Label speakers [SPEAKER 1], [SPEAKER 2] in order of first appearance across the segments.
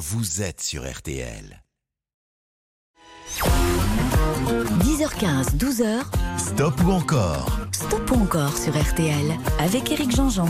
[SPEAKER 1] vous êtes sur RTL.
[SPEAKER 2] 10h15, 12h.
[SPEAKER 1] Stop ou encore?
[SPEAKER 2] Stop ou encore sur RTL avec Eric Jean-Jean.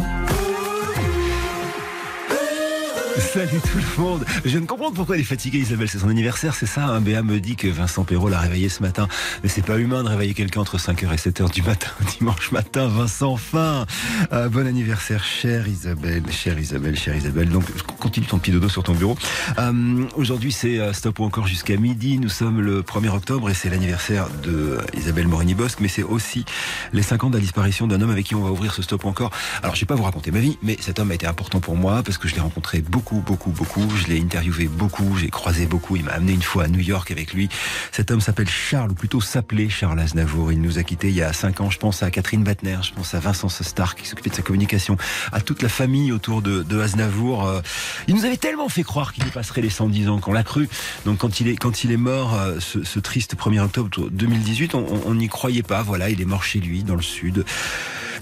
[SPEAKER 3] Salut tout le monde. Je viens de comprendre pourquoi elle est fatiguée, Isabelle. C'est son anniversaire, c'est ça. Un Béa me dit que Vincent Perrault l'a réveillé ce matin. Mais c'est pas humain de réveiller quelqu'un entre 5h et 7h du matin, dimanche matin. Vincent, fin. Euh, bon anniversaire, chère Isabelle, chère Isabelle, chère Isabelle. Donc, continue ton petit dodo sur ton bureau. Euh, Aujourd'hui, c'est euh, stop ou encore jusqu'à midi. Nous sommes le 1er octobre et c'est l'anniversaire de Isabelle Morini-Bosque. Mais c'est aussi les 5 ans de la disparition d'un homme avec qui on va ouvrir ce stop ou encore. Alors, je vais pas vous raconter ma vie, mais cet homme a été important pour moi parce que je l'ai rencontré beaucoup beaucoup, beaucoup, Je l'ai interviewé beaucoup, j'ai croisé beaucoup. Il m'a amené une fois à New York avec lui. Cet homme s'appelle Charles, ou plutôt s'appelait Charles Aznavour. Il nous a quittés il y a cinq ans. Je pense à Catherine Batner, je pense à Vincent Sostar qui s'occupait de sa communication, à toute la famille autour de, de Aznavour. Euh, il nous avait tellement fait croire qu'il passerait les 110 ans qu'on l'a cru. Donc quand il est, quand il est mort, euh, ce, ce triste 1er octobre 2018, on n'y croyait pas. Voilà, il est mort chez lui, dans le sud.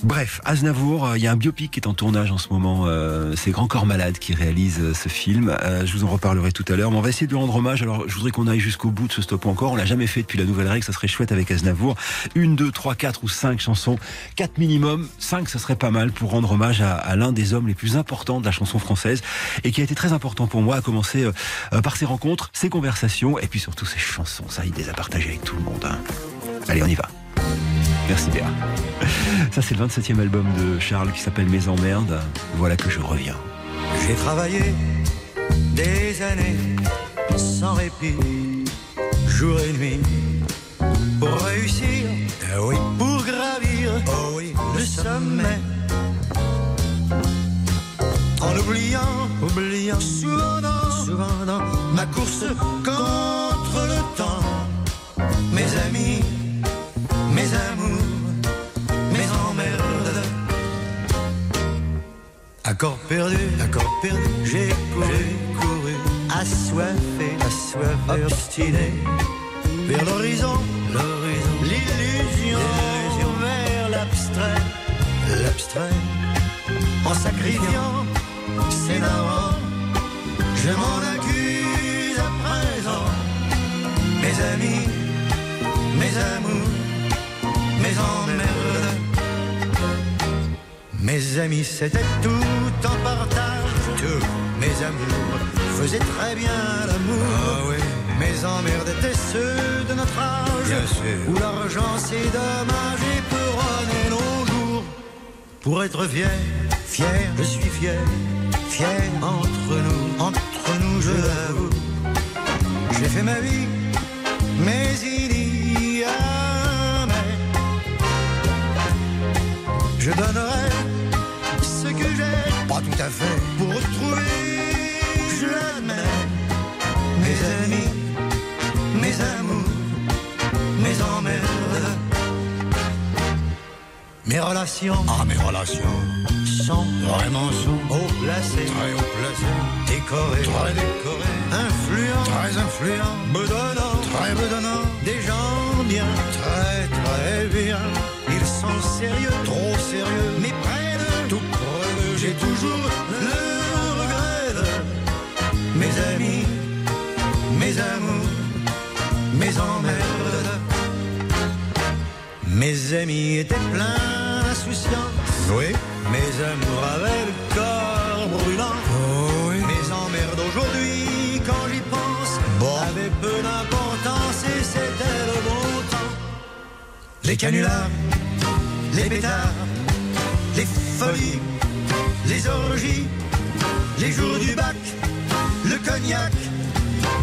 [SPEAKER 3] Bref, Aznavour, euh, il y a un biopic qui est en tournage en ce moment. Euh, c'est Grand Corps Malade qui réalise euh, ce film. je vous en reparlerai tout à l'heure. Mais on va essayer de lui rendre hommage. Alors, je voudrais qu'on aille jusqu'au bout de ce stop encore. On l'a jamais fait depuis la nouvelle règle. Ça serait chouette avec Aznavour. Une, deux, trois, quatre ou cinq chansons. Quatre minimum. Cinq, ça serait pas mal pour rendre hommage à, l'un des hommes les plus importants de la chanson française et qui a été très important pour moi, à commencer par ses rencontres, ses conversations et puis surtout ses chansons. Ça, il les a partagées avec tout le monde. Hein. Allez, on y va. Merci Béa. Ça c'est le 27e album de Charles qui s'appelle Mes emmerdes. Voilà que je reviens.
[SPEAKER 4] J'ai travaillé des années sans répit, jour et nuit, pour réussir, eh oui, pour gravir oh oui, le sommet. En oubliant, oubliant souvent souvent ma course contre le temps, mes amis mes amours, mes emmerdes. Accord perdu, accord perdu, j'ai couru, couru, assoiffé, assoiffé, obstiné, vers l'horizon, l'horizon, l'illusion, vers l'abstrait, l'abstrait, en sacrifiant ses narrants, je m'en accuse à présent, mes amis, mes amours mes emmerdes. Mes amis, c'était tout en partage. Tous mes amours faisaient très bien l'amour. Ah oui. Mes emmerdes étaient ceux de notre âge. Bien sûr. Où l'argent c'est dommage et peut nos jours. Pour être fier, fier, je suis fier. Fier entre nous, entre nous, je l'avoue. J'ai fait ma vie, mais il Je donnerai ce que j'ai, pas tout à fait, pour retrouver, je l'admets, mes amis, mes amours, mes emmerdes, mes relations. Ah, mes relations. Sont vraiment sont haut placées, très haut placées, décorées, très décorées, influents, très influents, bedonnants, très bedonnants, des gens bien, très très bien sont sérieux, trop sérieux, mais près de tout de j'ai toujours le regret mes amis, mes amours, mes emmerdes. Mes amis étaient pleins d'insouciance, oui. Mes amours avaient le corps brûlant, oh oui. Mes emmerdes aujourd'hui, quand j'y pense, bon. avaient peu d'importance et c'était le bon temps. Les canulars les pétards, les folies, les orgies, les jours du bac, le cognac,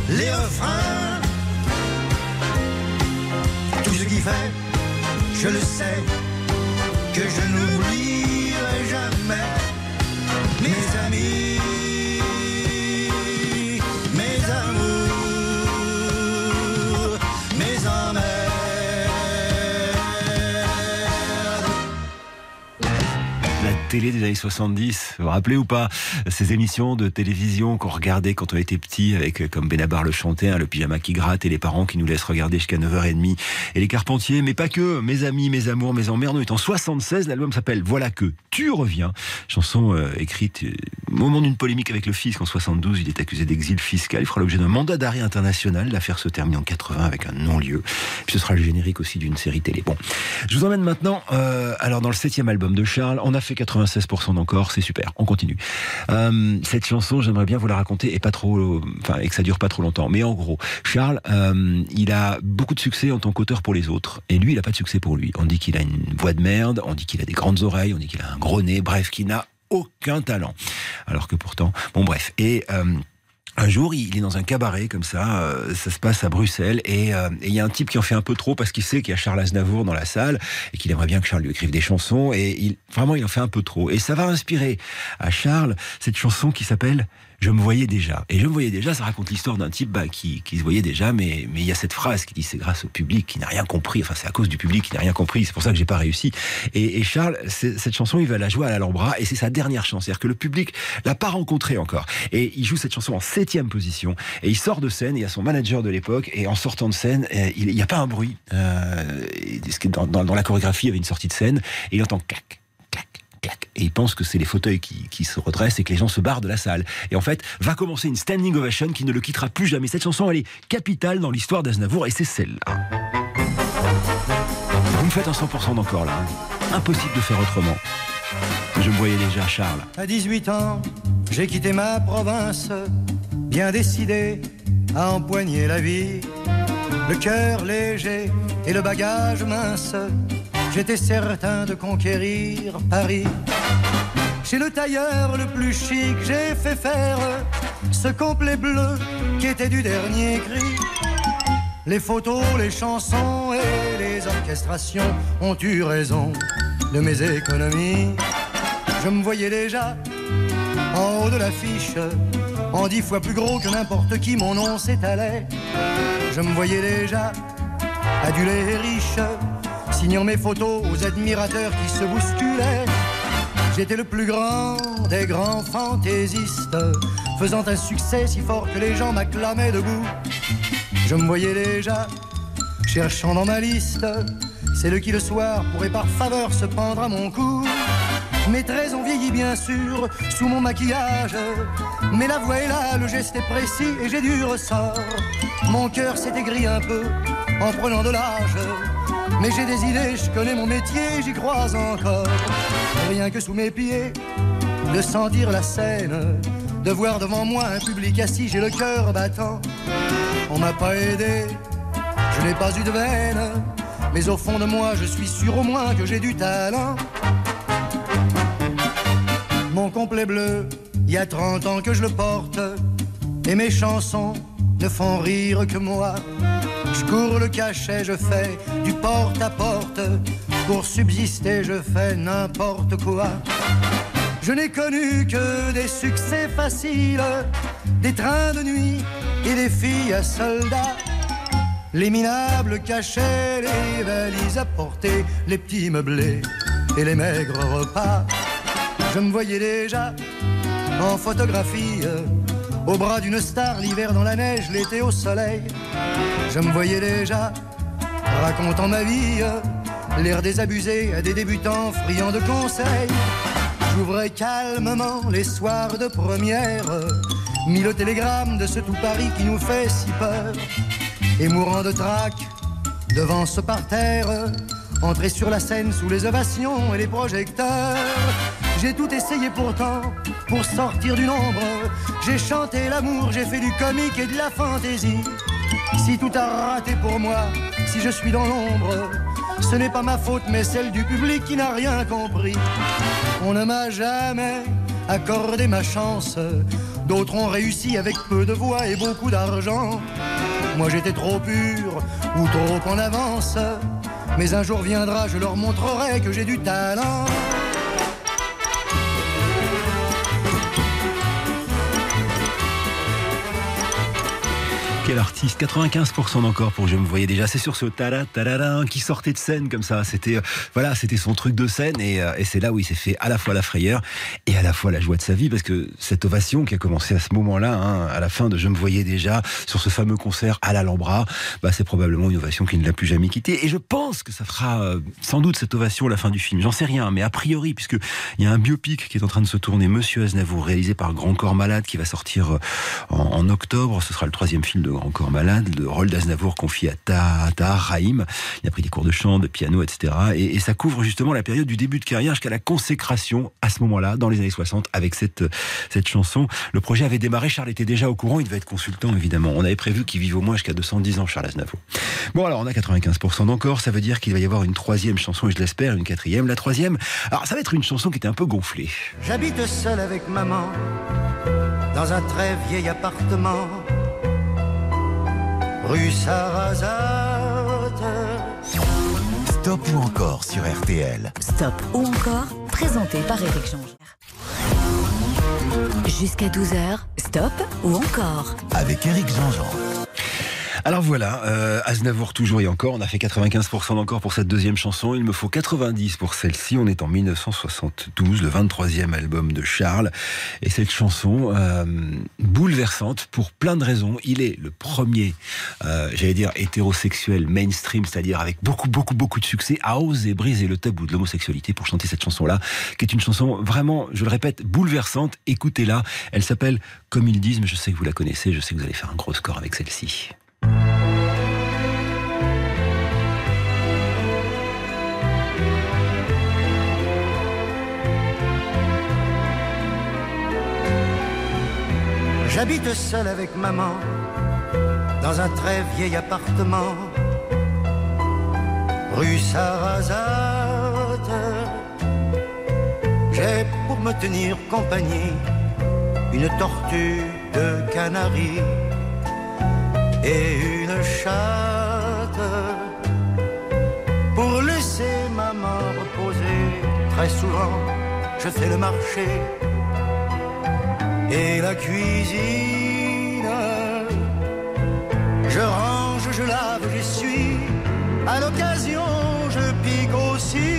[SPEAKER 4] les refrains. Tout ce qui fait, je le sais, que je n'oublierai jamais mes amis.
[SPEAKER 3] Télé des années 70. Vous vous rappelez ou pas Ces émissions de télévision qu'on regardait quand on était petit avec, euh, comme Benabar le chantait, hein, le pyjama qui gratte et les parents qui nous laissent regarder jusqu'à 9h30 et les Carpentiers, mais pas que, mes amis, mes amours, mes emmerdes. On en 76, l'album s'appelle Voilà que tu reviens. Chanson euh, écrite euh, au moment d'une polémique avec le fisc en 72. Il est accusé d'exil fiscal. Il fera l'objet d'un mandat d'arrêt international. L'affaire se termine en 80 avec un non-lieu. Puis ce sera le générique aussi d'une série télé. Bon, je vous emmène maintenant euh, alors dans le septième album de Charles. On a fait 96% d'encore, c'est super. On continue. Euh, cette chanson, j'aimerais bien vous la raconter et pas trop, enfin et que ça dure pas trop longtemps. Mais en gros, Charles, euh, il a beaucoup de succès en tant qu'auteur pour les autres, et lui, il a pas de succès pour lui. On dit qu'il a une voix de merde, on dit qu'il a des grandes oreilles, on dit qu'il a un gros nez, bref, qu'il n'a aucun talent. Alors que pourtant, bon bref. Et euh, un jour, il est dans un cabaret comme ça, euh, ça se passe à Bruxelles, et euh, et il y a un type qui en fait un peu trop parce qu'il sait qu'il y a Charles Aznavour dans la salle et qu'il aimerait bien que Charles lui écrive des chansons, et il, vraiment, il en fait un peu trop. Et ça va inspirer à Charles cette chanson qui s'appelle je me voyais déjà. Et je me voyais déjà, ça raconte l'histoire d'un type bah, qui, qui se voyait déjà, mais mais il y a cette phrase qui dit c'est grâce au public qui n'a rien compris. Enfin, c'est à cause du public qui n'a rien compris. C'est pour ça que j'ai pas réussi. Et, et Charles, cette chanson, il va la jouer à l'Alhambra et c'est sa dernière chance. C'est-à-dire que le public l'a pas rencontré encore. Et il joue cette chanson en septième position et il sort de scène. Il y a son manager de l'époque et en sortant de scène, euh, il n'y a pas un bruit. Euh, dans, dans, dans la chorégraphie, il y avait une sortie de scène et il entend clac, Et il pense que c'est les fauteuils qui, qui se redressent et que les gens se barrent de la salle. Et en fait, va commencer une standing ovation qui ne le quittera plus jamais. Cette chanson, elle est capitale dans l'histoire d'Aznavour et c'est celle-là. Vous me faites un 100% d'encore là. hein. Impossible de faire autrement. Je me voyais déjà, Charles.
[SPEAKER 5] À 18 ans, j'ai quitté ma province, bien décidé à empoigner la vie. Le cœur léger et le bagage mince, j'étais certain de conquérir Paris. Chez le tailleur le plus chic, j'ai fait faire ce complet bleu qui était du dernier cri. Les photos, les chansons et les orchestrations ont eu raison de mes économies. Je me voyais déjà en haut de l'affiche, en dix fois plus gros que n'importe qui, mon nom s'étalait. Je me voyais déjà adulé et riche, signant mes photos aux admirateurs qui se bousculaient. J'étais le plus grand des grands fantaisistes, faisant un succès si fort que les gens m'acclamaient debout. Je me voyais déjà cherchant dans ma liste celle qui le soir pourrait par faveur se pendre à mon cou. Mes traits ont vieilli bien sûr sous mon maquillage, mais la voix est là, le geste est précis et j'ai du ressort. Mon cœur s'est aigri un peu en prenant de l'âge, mais j'ai des idées, je connais mon métier, j'y crois encore. Rien que sous mes pieds, de sentir la scène, de voir devant moi un public assis, j'ai le cœur battant. On m'a pas aidé, je n'ai pas eu de veine, mais au fond de moi, je suis sûr au moins que j'ai du talent. Mon complet bleu, il y a 30 ans que je le porte, et mes chansons ne font rire que moi. Je cours le cachet, je fais du porte à porte, pour subsister, je fais n'importe quoi. Je n'ai connu que des succès faciles, des trains de nuit et des filles à soldats. Les minables cachets, les valises à porter, les petits meublés et les maigres repas. Je me voyais déjà en photographie, au bras d'une star, l'hiver dans la neige, l'été au soleil. Je me voyais déjà racontant ma vie, l'air désabusé à des débutants friands de conseils. J'ouvrais calmement les soirs de première, mis le télégramme de ce tout Paris qui nous fait si peur. Et mourant de trac devant ce parterre, entrer sur la scène sous les ovations et les projecteurs. J'ai tout essayé pourtant pour sortir du nombre. J'ai chanté l'amour, j'ai fait du comique et de la fantaisie. Si tout a raté pour moi, si je suis dans l'ombre, ce n'est pas ma faute mais celle du public qui n'a rien compris. On ne m'a jamais accordé ma chance. D'autres ont réussi avec peu de voix et beaucoup d'argent. Moi j'étais trop pur ou trop en avance. Mais un jour viendra, je leur montrerai que j'ai du talent.
[SPEAKER 3] Quel artiste? 95% d'encore pour Je me voyais déjà. C'est sur ce tada tada qui sortait de scène comme ça. C'était euh, voilà, c'était son truc de scène et, euh, et c'est là où il s'est fait à la fois la frayeur et à la fois la joie de sa vie parce que cette ovation qui a commencé à ce moment-là, hein, à la fin de Je me voyais déjà sur ce fameux concert à l'Alhambra, bah c'est probablement une ovation qui ne l'a plus jamais quitté. Et je pense que ça fera euh, sans doute cette ovation à la fin du film. J'en sais rien, mais a priori, puisque il y a un biopic qui est en train de se tourner, Monsieur Aznavour, réalisé par Grand Corps Malade, qui va sortir en octobre. Ce sera le troisième film de encore malade, le rôle d'Aznavour confié à Tahar Rahim. Il a pris des cours de chant, de piano, etc. Et, et, ça couvre justement la période du début de carrière jusqu'à la consécration à ce moment-là, dans les années 60, avec cette, cette chanson. Le projet avait démarré, Charles était déjà au courant, il devait être consultant évidemment. On avait prévu qu'il vive au moins jusqu'à 210 ans, Charles Aznavour. Bon alors on a 95% d'encore, ça veut dire qu'il va y avoir une troisième chanson, et je l'espère, une quatrième. La troisième, alors ça va être une chanson qui était un peu gonflée.
[SPEAKER 4] J'habite seul avec maman dans un très vieil appartement rue Sarrazate.
[SPEAKER 1] Stop ou encore sur RTL.
[SPEAKER 2] Stop ou encore, présenté par Éric Jean. Jusqu'à 12h, stop ou encore
[SPEAKER 1] Avec Éric Jean-Jean.
[SPEAKER 3] Alors voilà, euh, Aznavour toujours et encore, on a fait 95% d'encore pour cette deuxième chanson, il me faut 90 pour celle-ci, on est en 1972, le 23e album de Charles, et cette chanson, euh, bouleversante pour plein de raisons, il est le premier, euh, j'allais dire hétérosexuel mainstream, c'est-à-dire avec beaucoup beaucoup beaucoup de succès, à oser briser le tabou de l'homosexualité pour chanter cette chanson-là, qui est une chanson vraiment, je le répète, bouleversante, écoutez-la, elle s'appelle Comme ils disent, mais je sais que vous la connaissez, je sais que vous allez faire un gros score avec celle-ci.
[SPEAKER 4] J'habite seul avec maman dans un très vieil appartement rue Sarrazate. J'ai pour me tenir compagnie une tortue de Canaries et une chatte pour laisser maman reposer. Très souvent, je fais le marché et la cuisine. Je range, je lave, j'essuie. À l'occasion, je pique aussi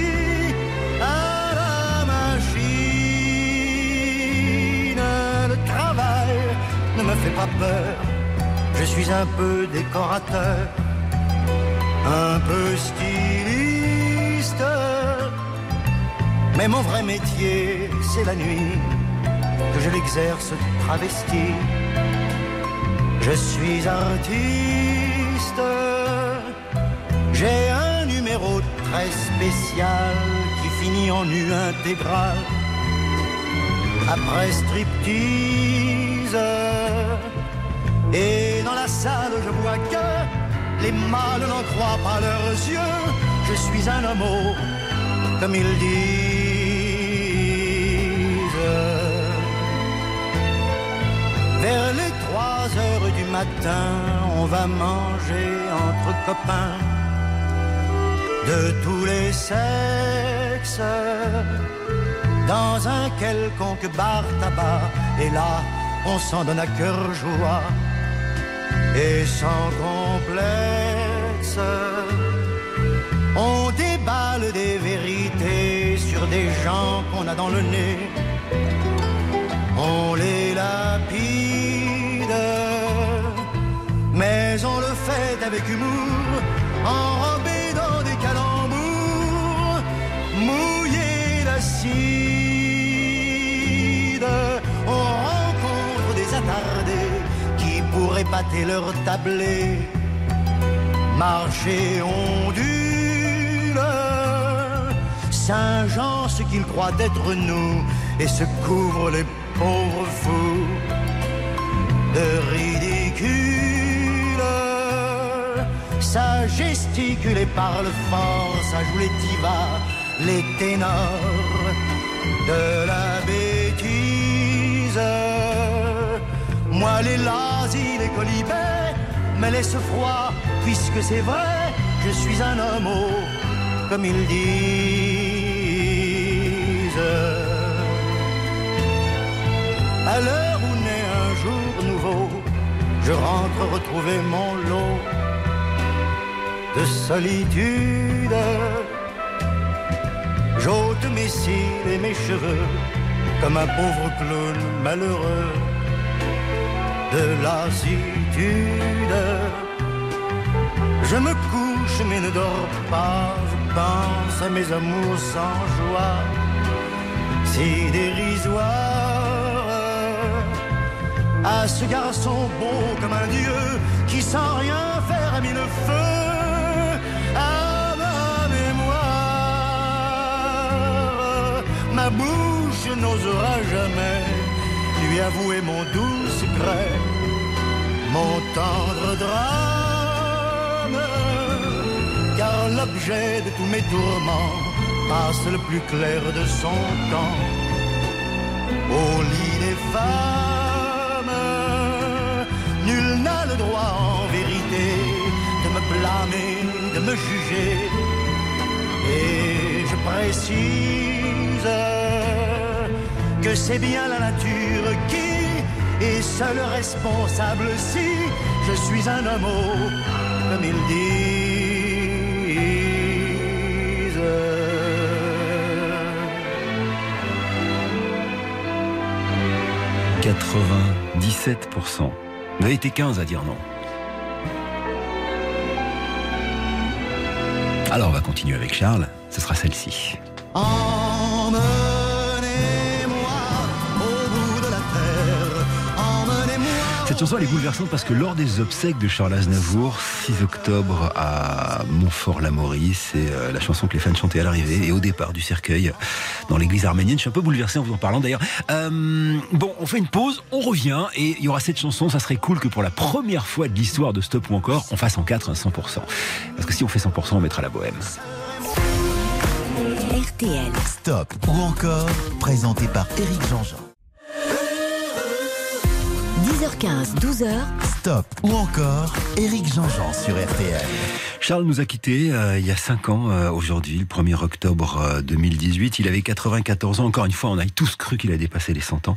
[SPEAKER 4] à la machine. Le travail ne me fait pas peur. Je suis un peu décorateur, un peu styliste. Mais mon vrai métier, c'est la nuit que je l'exerce travesti. Je suis artiste, j'ai un numéro très spécial qui finit en nu intégral. Après striptease, et dans la salle je vois que les mâles n'en croient pas leurs yeux. Je suis un homo, comme ils disent. Vers les trois heures du matin, on va manger entre copains de tous les sexes dans un quelconque bar tabac. Et là, on s'en donne à cœur joie et sans complexe. On déballe des vérités sur des gens qu'on a dans le nez. On les lapide, mais on le fait avec humour, enrobé dans des calembours, mouillé d'acide. Pourraient pâter leur tablé, marcher ondule. Saint-Jean, ce qu'il croit d'être nous, et se couvre les pauvres fous de ridicule. Ça gesticule et parle fort, ça joue les les ténors de la bêtise. Moi, les lazis, les colibets, me laisse froid, puisque c'est vrai, je suis un homme, comme ils disent. À l'heure où naît un jour nouveau, je rentre retrouver mon lot de solitude. J'ôte mes cils et mes cheveux comme un pauvre clown malheureux de lassitude. Je me couche mais ne dors pas, je pense à mes amours sans joie, si dérisoire. À ce garçon beau comme un dieu qui sans rien faire a mis le feu à ma mémoire. Ma bouche n'osera jamais lui avouer mon doux secret, mon tendre drame. Car l'objet de tous mes tourments passe le plus clair de son temps au lit des femmes. Nul n'a le droit en vérité de me blâmer, de me juger. Et je précise que c'est bien la nature qui est seule responsable si je suis un homme comme ils disent.
[SPEAKER 3] 97%. Vous avez été 15 à dire non. Alors on va continuer avec Charles, ce sera celle-ci. Cette chanson elle est bouleversante parce que lors des obsèques de Charles Aznavour, 6 octobre à Montfort-la-Maurie, c'est euh, la chanson que les fans chantaient à l'arrivée et au départ du cercueil dans l'église arménienne. Je suis un peu bouleversé en vous en parlant d'ailleurs. Euh, bon, on fait une pause, on revient et il y aura cette chanson. Ça serait cool que pour la première fois de l'histoire de Stop ou encore, on fasse en 4 100%. Parce que si on fait 100%, on mettra la bohème.
[SPEAKER 2] RTL.
[SPEAKER 1] Stop ou encore, présenté par Eric Jean-Jean.
[SPEAKER 2] 10h15, 12h.
[SPEAKER 1] Stop ou encore, Eric Jean-Jean sur RTL.
[SPEAKER 3] Charles nous a quittés euh, il y a 5 ans euh, aujourd'hui, le 1er octobre euh, 2018. Il avait 94 ans. Encore une fois, on a tous cru qu'il a dépassé les 100 ans.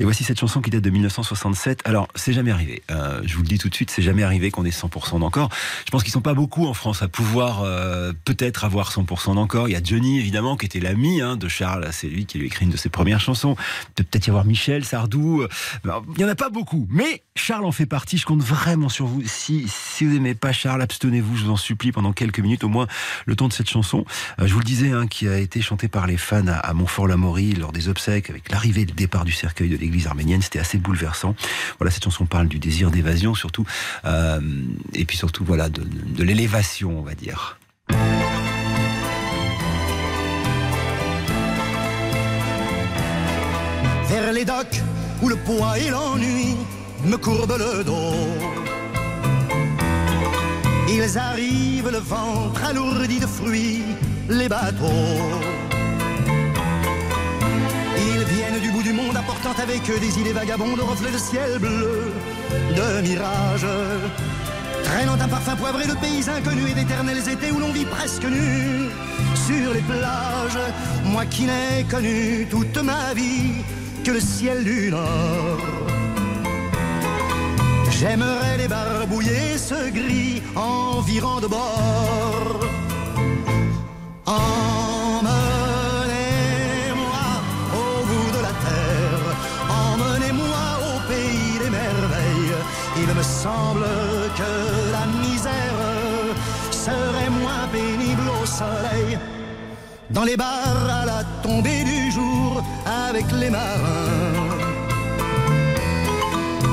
[SPEAKER 3] Et voici cette chanson qui date de 1967. Alors, c'est jamais arrivé. Euh, je vous le dis tout de suite, c'est jamais arrivé qu'on ait 100% d'encore. Je pense qu'ils sont pas beaucoup en France à pouvoir euh, peut-être avoir 100% d'encore. Il y a Johnny, évidemment, qui était l'ami hein, de Charles. C'est lui qui lui écrit une de ses premières chansons. Peut peut-être y avoir Michel, Sardou. Alors, Il y en a pas beaucoup. Mais Charles en fait partie. Je compte vraiment sur vous. Si, si vous n'aimez pas Charles, abstenez-vous. En supplie pendant quelques minutes, au moins le temps de cette chanson. Euh, je vous le disais, hein, qui a été chantée par les fans à, Montfort-la-Maurie lors des obsèques avec l'arrivée et le départ du cercueil de l'église arménienne. C'était assez bouleversant. Voilà, cette chanson parle du désir d'évasion surtout, euh, et puis surtout voilà de, de l'élévation, on va dire.
[SPEAKER 4] vers les docks où le poids et l'ennui me courbent le dos. Ils arrivent le ventre alourdi de fruits, les bateaux. Ils viennent du bout du monde apportant avec eux des idées vagabondes de reflets de ciel bleu, de mirages. Traînant un parfum poivré de pays inconnus et d'éternels étés où l'on vit presque nu sur les plages. Moi qui n'ai connu toute ma vie que le ciel du nord. J'aimerais les barbouiller ce gris environ de bord. Emmenez-moi au bout de la terre, emmenez-moi au pays des merveilles. Il me semble que la misère serait moins pénible au soleil. Dans les bars à la tombée du jour avec les marins.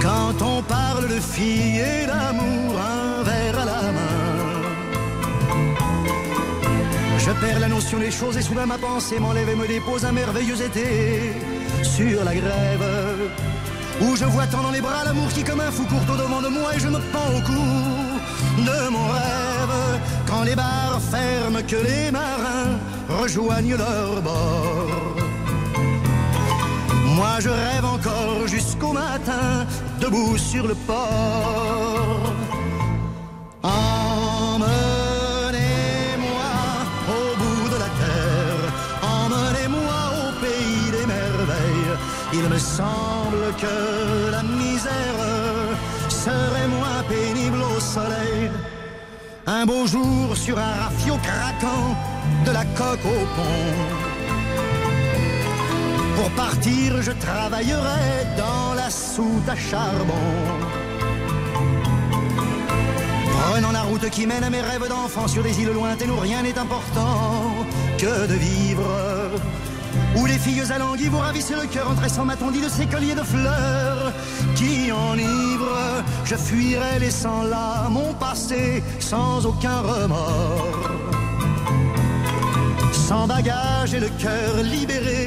[SPEAKER 4] Quand on parle de filles et d'amour, un verre à la main. Je perds la notion des choses et soudain ma pensée m'enlève et me dépose un merveilleux été sur la grève. Où je vois tant dans les bras l'amour qui comme un fou court au devant de moi et je me pends au cou de mon rêve. Quand les bars ferment, que les marins rejoignent leur bord. Moi je rêve encore jusqu'au matin, debout sur le port. Emmenez-moi au bout de la terre, emmenez-moi au pays des merveilles. Il me semble que la misère
[SPEAKER 5] serait moins pénible au soleil. Un beau jour sur un rafio craquant de la coque au pont. Pour partir, je travaillerai dans la soute à charbon. Prenant la route qui mène à mes rêves d'enfant sur des îles lointaines où rien n'est important que de vivre. Où les filles alanguies vous ravissent le cœur en tressant ma tondie de ces colliers de fleurs qui enivrent. Je fuirai laissant là mon passé sans aucun remords. Sans bagage et le cœur libéré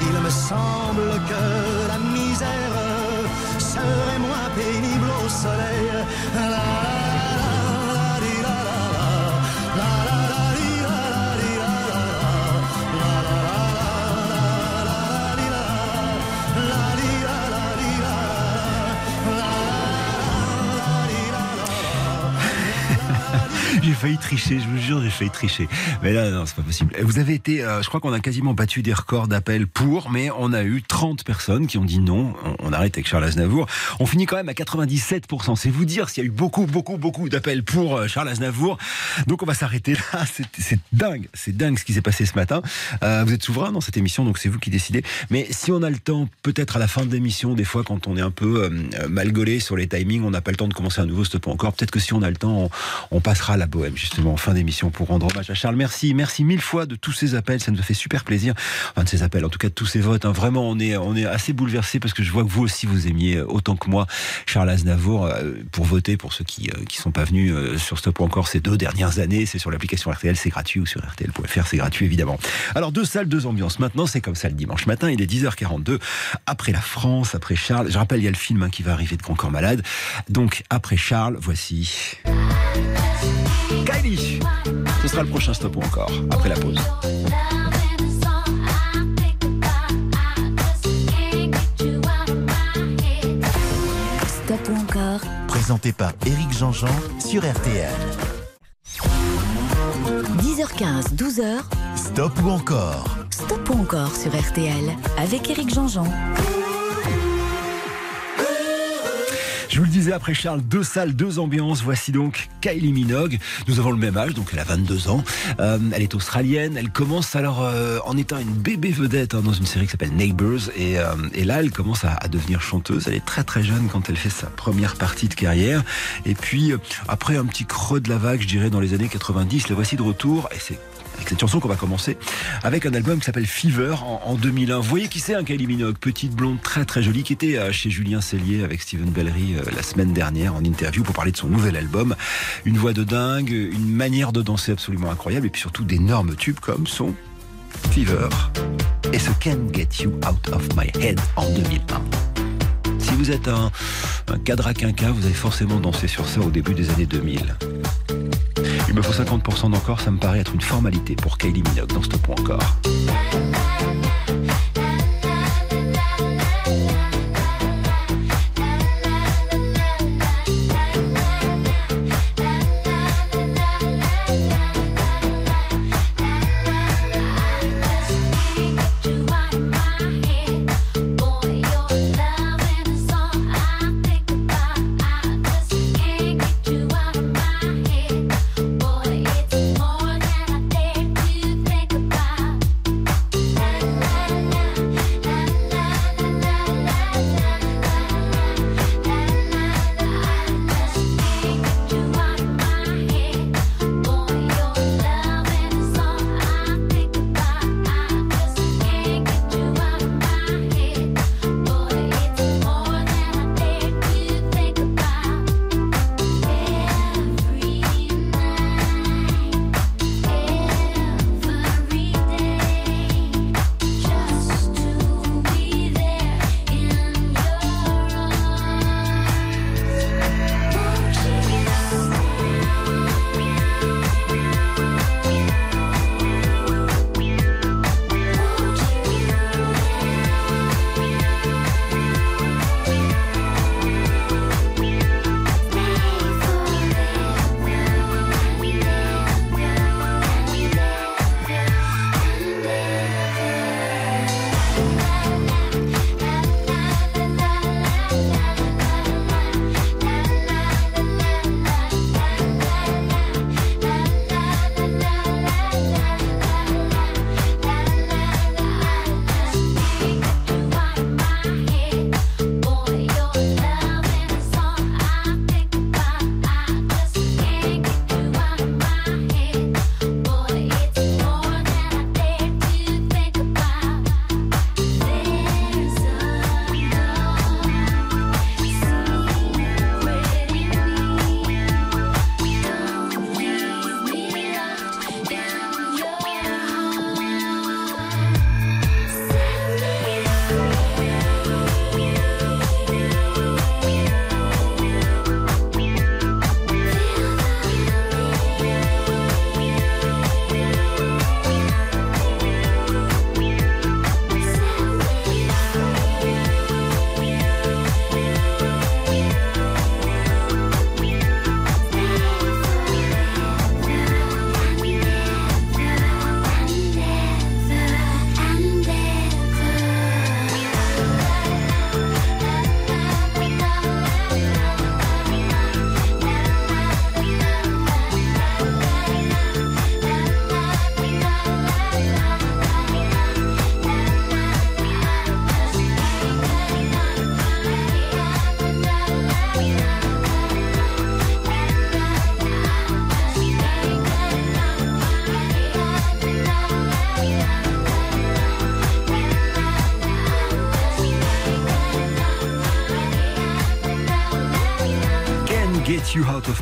[SPEAKER 5] Il me semble que la misère serait moins pénible au soleil.
[SPEAKER 3] J'ai failli tricher, je vous jure, j'ai failli tricher. Mais là, non, c'est pas possible. Vous avez été, euh, je crois qu'on a quasiment battu des records d'appels pour, mais on a eu 30 personnes qui ont dit non. On, arrête avec Charles Aznavour. On finit quand même à 97%. C'est vous dire s'il y a eu beaucoup, beaucoup, beaucoup d'appels pour euh, Charles Aznavour. Donc on va s'arrêter là. C'est dingue, c'est dingue ce qui s'est passé ce matin. Euh, vous êtes souverain dans cette émission, donc c'est vous qui décidez. Mais si on a le temps, peut-être à la fin de l'émission, des fois quand on est un peu euh, mal gaulé sur les timings, on n'a pas le temps de commencer un nouveau stop encore. Peut-être que si on a le temps, on, on passera à la bohème justement en fin d'émission pour rendre hommage à Charles. Merci, merci mille fois de tous ces appels, ça nous fait super plaisir. Enfin de ces appels, en tout cas de tous ces votes. hein. Vraiment, on est, on est assez bouleversé parce que je vois que vous aussi vous aimiez autant que moi Charles Aznavour euh, pour voter pour ceux qui euh, qui sont pas venus euh, sur Stop encore ces deux dernières années. C'est sur l'application RTL, c'est gratuit ou sur RTL.fr, c'est gratuit évidemment. Alors deux salles, deux ambiances. Maintenant, c'est comme ça le dimanche matin. Il est 10h42 après la France, après Charles. Je rappelle, il y a le film hein, qui va arriver de Concor Malade. Donc après Charles, voici. Kylie Ce sera le prochain stop ou encore, après la pause.
[SPEAKER 2] Stop ou encore
[SPEAKER 1] Présenté par Éric Jean-Jean sur RTL.
[SPEAKER 2] 10h15, 12h,
[SPEAKER 1] Stop ou encore
[SPEAKER 2] Stop ou encore sur RTL avec Éric Jean-Jean.
[SPEAKER 3] Je vous le disais après Charles, deux salles, deux ambiances. Voici donc Kylie Minogue. Nous avons le même âge, donc elle a 22 ans. Euh, elle est australienne. Elle commence alors euh, en étant une bébé vedette hein, dans une série qui s'appelle Neighbours. Et, euh, là, elle commence à, devenir chanteuse. Elle est très très jeune quand elle fait sa première partie de carrière. Et puis, après un petit creux de la vague, je dirais, dans les années 90, la voici de retour. Et c'est cette chanson qu'on va commencer avec un album qui s'appelle Fever en, en 2001. Vous voyez qui c'est un Kylie Minogue, petite blonde très très jolie qui était euh, chez Julien Cellier avec Steven Bellery euh, la semaine dernière en interview pour parler de son nouvel album. Une voix de dingue, une manière de danser absolument incroyable et puis surtout d'énormes tubes comme son Fever et ce Can't Get You Out of My Head en 2001. Si vous êtes un, un cadre à quinquin, vous avez forcément dansé sur ça au début des années 2000. Il me faut 50% d'encore, ça me paraît être une formalité pour Kylie Minogue dans ce point encore.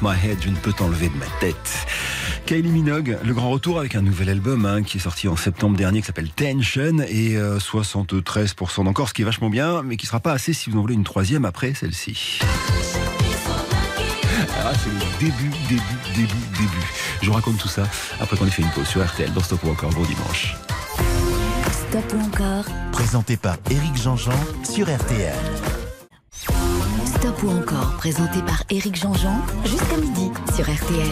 [SPEAKER 6] My Head, je ne peux t'enlever de ma tête. Kylie Minogue, le grand retour avec un nouvel album hein, qui est sorti en septembre dernier qui s'appelle Tension et 73% d'encore, ce qui est vachement bien, mais qui sera pas assez si vous en voulez une troisième après celle-ci. Ah, c'est le début, début, début, début. Je vous raconte tout ça après qu'on ait fait une pause sur RTL dans Stop ou encore. Bon dimanche.
[SPEAKER 2] Stop ou encore
[SPEAKER 1] Présenté par Éric Jean-Jean sur RTL.
[SPEAKER 2] Stop ou encore, présenté par Éric Jean-Jean, jusqu'à midi sur RTL.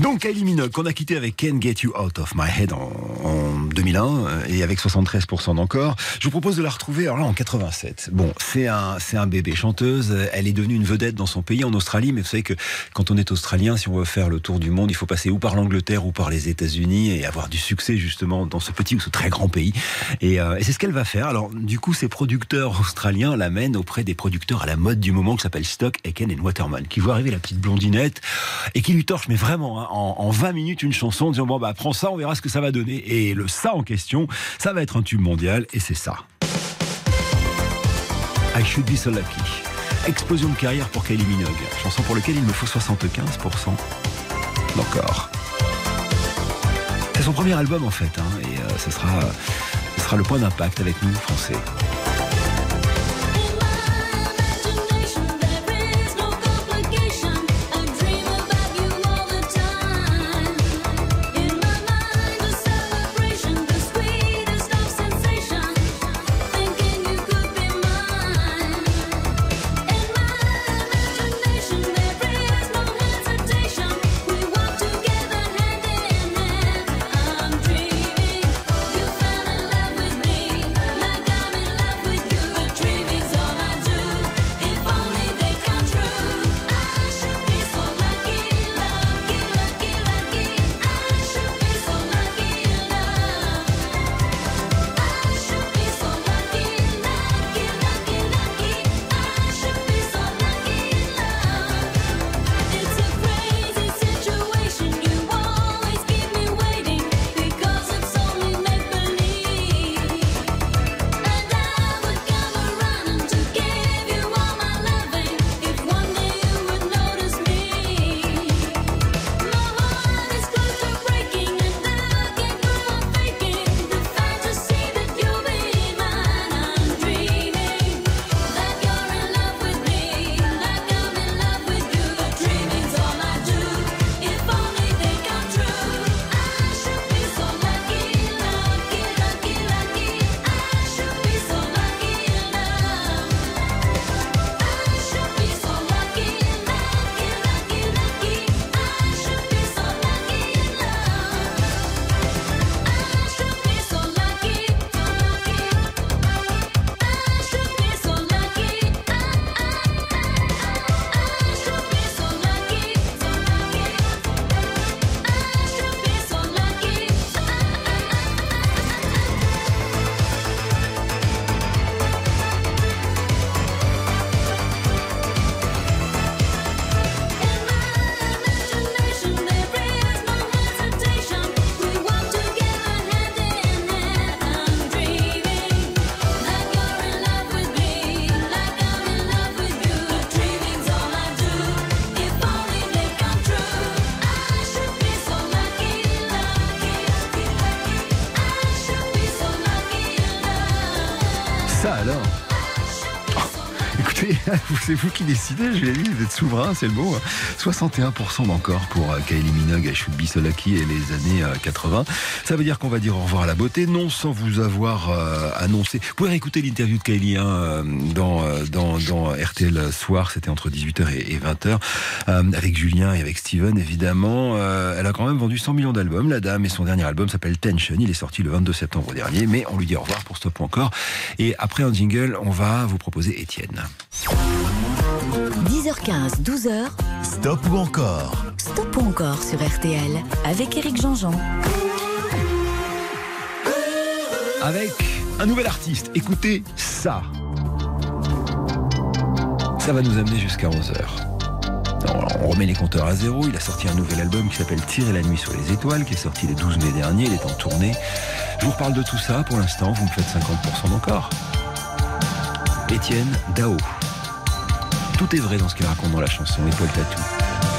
[SPEAKER 6] Donc Kylie Minogue, qu'on a quitté avec Can't Get You Out of My Head en, en 2001 et avec 73% d'encore. Je vous propose de la retrouver alors là en 87. Bon, c'est un c'est un bébé chanteuse. Elle est devenue une vedette dans son pays en Australie, mais vous savez que quand on est australien, si on veut faire le tour du monde, il faut passer ou par l'Angleterre ou par les États-Unis et avoir du succès justement dans ce petit ou ce très grand pays. Et, euh, et c'est ce qu'elle va faire. Alors du coup, ces producteurs australiens l'amènent auprès des producteurs à la mode du moment qui s'appellent Stock, Aitken et Waterman, qui voient arriver la petite blondinette et qui lui torchent mais vraiment. Hein, en, en, 20 minutes une chanson en disant bon bah prends ça, on verra ce que ça va donner. Et le ça en question, ça va être un tube mondial et c'est ça. I Should Be So Lucky. Explosion de carrière pour Kylie Minogue, chanson pour laquelle il me faut 75% d'encore. C'est son premier album en fait, hein, et euh, ce, sera, ce sera le point d'impact avec nous, français. C'est vous qui décidez, je l'ai vous êtes souverain, c'est le mot. 61% d'encore pour euh, Kylie Minogue, I Should Be Solaki et les années 80. Euh, Ça veut dire qu'on va dire au revoir à la beauté, non sans vous avoir euh, annoncé. Vous pouvez réécouter l'interview de Kylie hein, dans RTL Soir, c'était entre 18h et 20h, avec Julien et avec Steven évidemment. elle a quand même vendu 100 millions d'albums, la dame, et son dernier album s'appelle Tension. Il est sorti le 22 septembre dernier, mais on lui dit au revoir pour Stop encore. Et après un jingle, on va vous proposer Étienne.
[SPEAKER 2] 10h15, 12h.
[SPEAKER 1] Stop ou encore
[SPEAKER 2] Stop ou encore sur RTL avec Éric Jean-Jean.
[SPEAKER 6] Avec un nouvel artiste, écoutez ça. Ça va nous amener jusqu'à 11h. On remet les compteurs à zéro. Il a sorti un nouvel album qui s'appelle Tirer la nuit sur les étoiles, qui est sorti le 12 mai dernier. Il est en tournée. Je vous reparle de tout ça. Pour l'instant, vous me faites 50% d'encore. Étienne Dao. Tout est vrai dans ce qu'il raconte dans la chanson, et Tatou.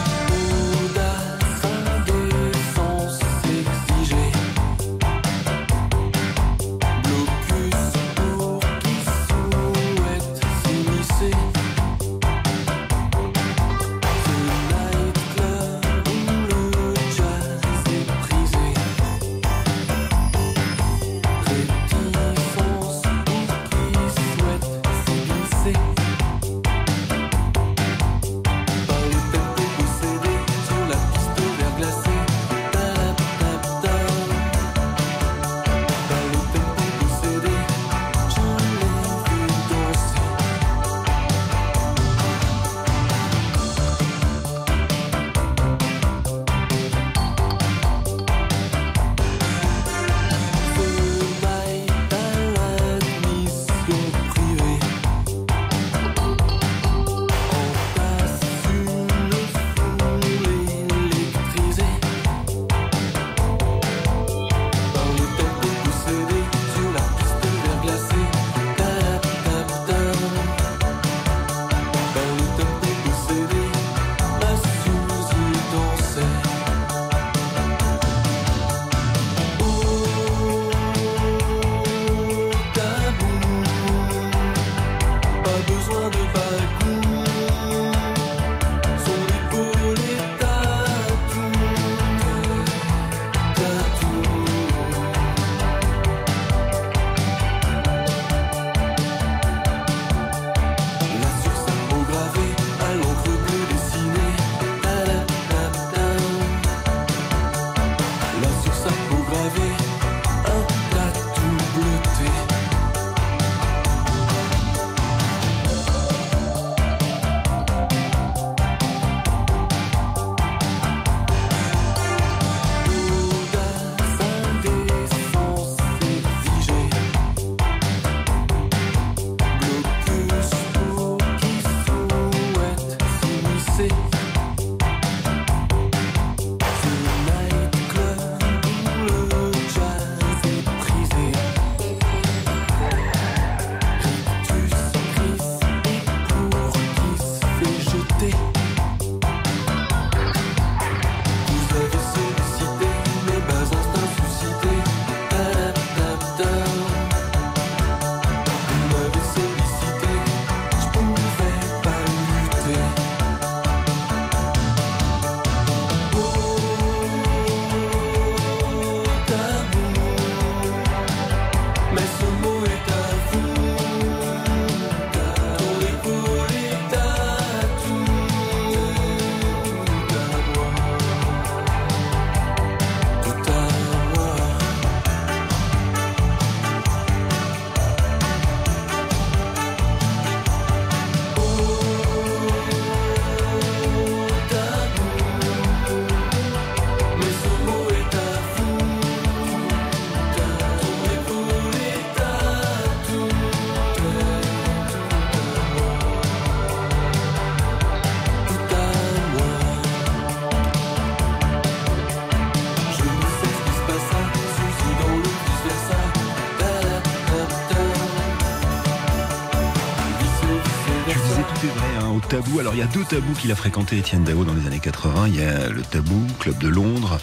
[SPEAKER 3] Il y a deux tabous qu'il a fréquenté Étienne Dao dans les années 80. Il y a le tabou club de Londres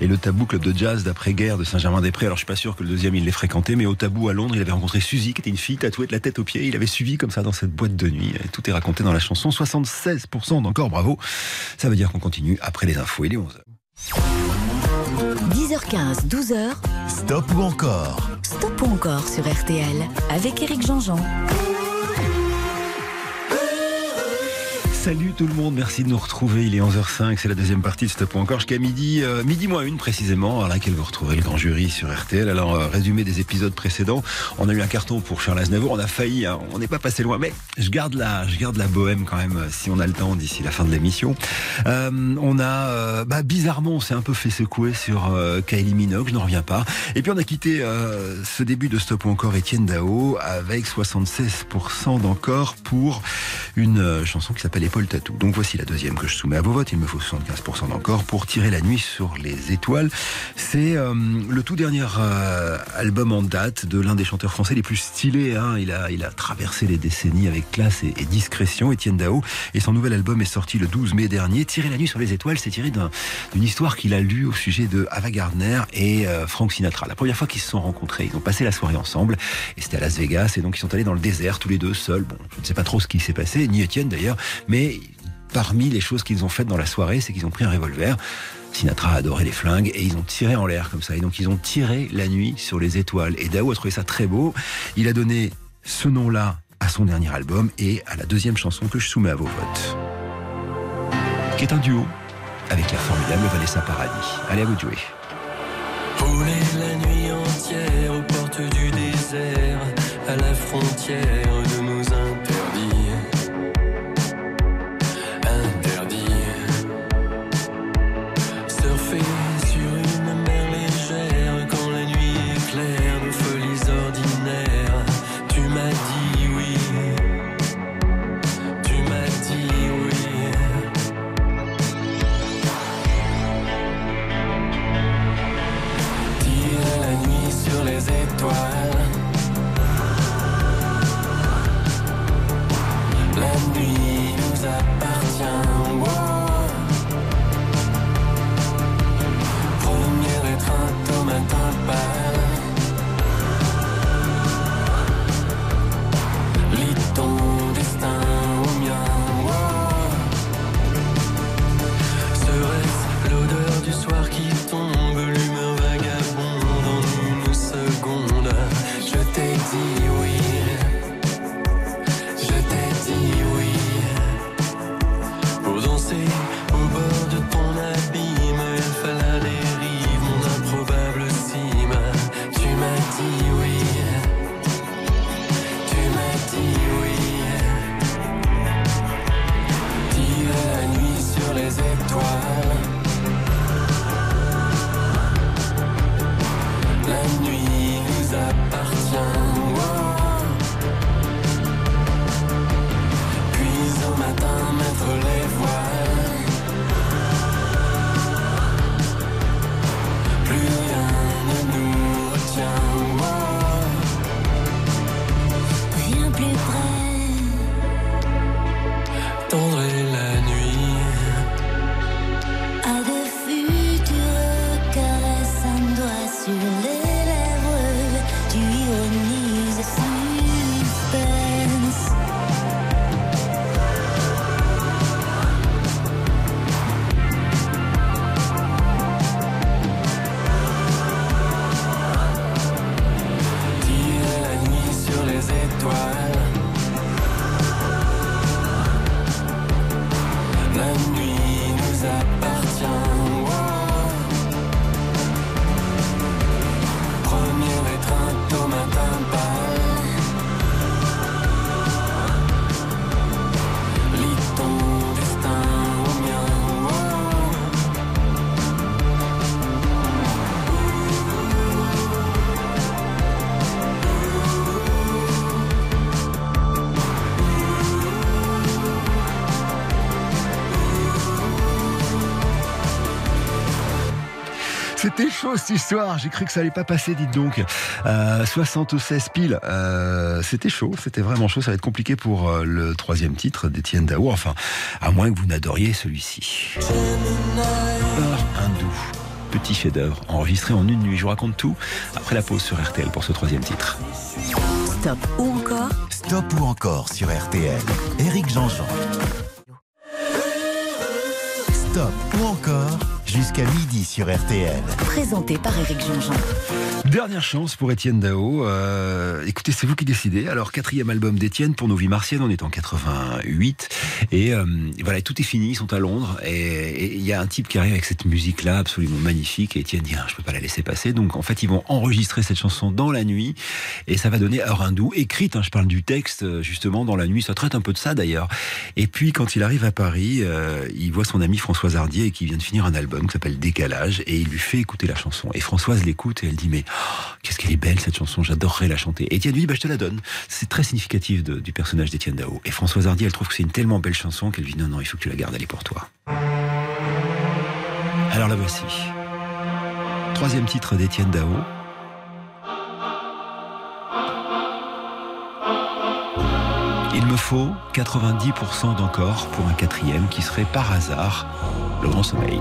[SPEAKER 3] et le tabou club de jazz d'après-guerre de Saint-Germain-des-Prés. Alors je suis pas sûr que le deuxième il l'ait fréquenté, mais au tabou à Londres, il avait rencontré Suzy, qui était une fille tatouée de la tête aux pieds. Il avait suivi comme ça dans cette boîte de nuit. Et tout est raconté dans la chanson. 76% d'encore, bravo. Ça veut dire qu'on continue après les infos. Il est 11h.
[SPEAKER 2] 10h15, 12h.
[SPEAKER 1] Stop ou encore?
[SPEAKER 2] Stop ou encore sur RTL avec Eric Jean-Jean.
[SPEAKER 3] Salut tout le monde, merci de nous retrouver. Il est 11h05, c'est la deuxième partie de Stop ou encore jusqu'à midi, euh, midi moins une précisément, à laquelle vous retrouverez le grand jury sur RTL. Alors, euh, résumé des épisodes précédents, on a eu un carton pour Charles Aznavour, on a failli, hein, on n'est pas passé loin, mais je garde la, je garde la bohème quand même, euh, si on a le temps d'ici la fin de l'émission. On a, bah, bizarrement, on s'est un peu fait secouer sur Kylie Minogue, je n'en reviens pas. Et puis on a quitté ce début de Stop ou encore Étienne Dao avec 76% d'encore pour une chanson qui s'appelle Donc voici la deuxième que je soumets à vos votes. Il me faut 75% d'encore pour tirer la nuit sur les étoiles. C'est euh, le tout dernier euh, album en date de l'un des chanteurs français les plus stylés. Hein. Il, a, il a traversé les décennies avec classe et, discrétion, Étienne Dao. Et son nouvel album est sorti le 12 mai dernier. Tirer la nuit sur les étoiles, c'est tiré d'un- d'une histoire qu'il a lue au sujet de Ava Gardner et euh, Frank Sinatra. La première fois qu'ils se sont rencontrés, ils ont passé la soirée ensemble. Et c'était à Las Vegas. Et donc ils sont allés dans le désert tous les deux seuls. Bon, je ne sais pas trop ce qui s'est passé, ni Étienne d'ailleurs. Mais parmi les choses qu'ils ont faites dans la soirée, c'est qu'ils ont pris un revolver. Sinatra a adoré les flingues et ils ont tiré en l'air comme ça. Et donc ils ont tiré la nuit sur les étoiles. Et Dao a trouvé ça très beau. Il a donné ce nom-là à son dernier album et à la deuxième chanson que je soumets à vos votes. Qui est un duo avec la formidable Vanessa Paradis. Allez à vous de jouer.
[SPEAKER 7] Cette histoire, j'ai cru que ça allait pas passer, dites donc. Euh, 76 piles, euh, c'était chaud, c'était vraiment chaud, ça va être compliqué pour euh, le troisième titre d'Étienne Dao, enfin, à moins que vous n'adoriez celui-ci. Heure hindou, petit chef-d'œuvre, enregistré en une nuit, je vous raconte tout après la pause sur RTL pour ce troisième titre.
[SPEAKER 2] Stop ou encore?
[SPEAKER 1] Stop ou encore sur RTL. Éric Jean-Jean. Stop ou encore? Jusqu'à midi sur RTL.
[SPEAKER 2] Présenté par Éric Jean-Jean.
[SPEAKER 7] Dernière chance pour Étienne Dao. Euh, écoutez, c'est vous qui décidez. Alors, quatrième album d'Étienne pour Nos Vies Martiennes, on est en 88. Et euh, voilà, tout est fini, ils sont à Londres. Et il y a un type qui arrive avec cette musique-là, absolument magnifique. Et Étienne dit, ah, je peux pas la laisser passer. Donc, en fait, ils vont enregistrer cette chanson dans la nuit. Et ça va donner Heure Hindou, écrite, hein, je parle du texte, justement, dans la nuit. Ça traite un peu de ça, d'ailleurs. Et puis, quand il arrive à Paris, euh, il voit son ami Françoise Hardier, qui vient de finir un album qui s'appelle Décalage. Et il lui fait écouter la chanson. Et Françoise l'écoute et elle dit, mais Qu'est-ce qu'elle est belle cette chanson, j'adorerais la chanter. Étienne lui bah, je te la donne. C'est très significatif du personnage d'Étienne Dao. Et Françoise Hardy, elle trouve que c'est une tellement belle chanson qu'elle dit, non, non, il faut que tu la gardes, elle est pour toi. Alors la voici. Troisième titre d'Étienne Dao. Il me faut 90% d'encore pour un quatrième qui serait par hasard le grand sommeil.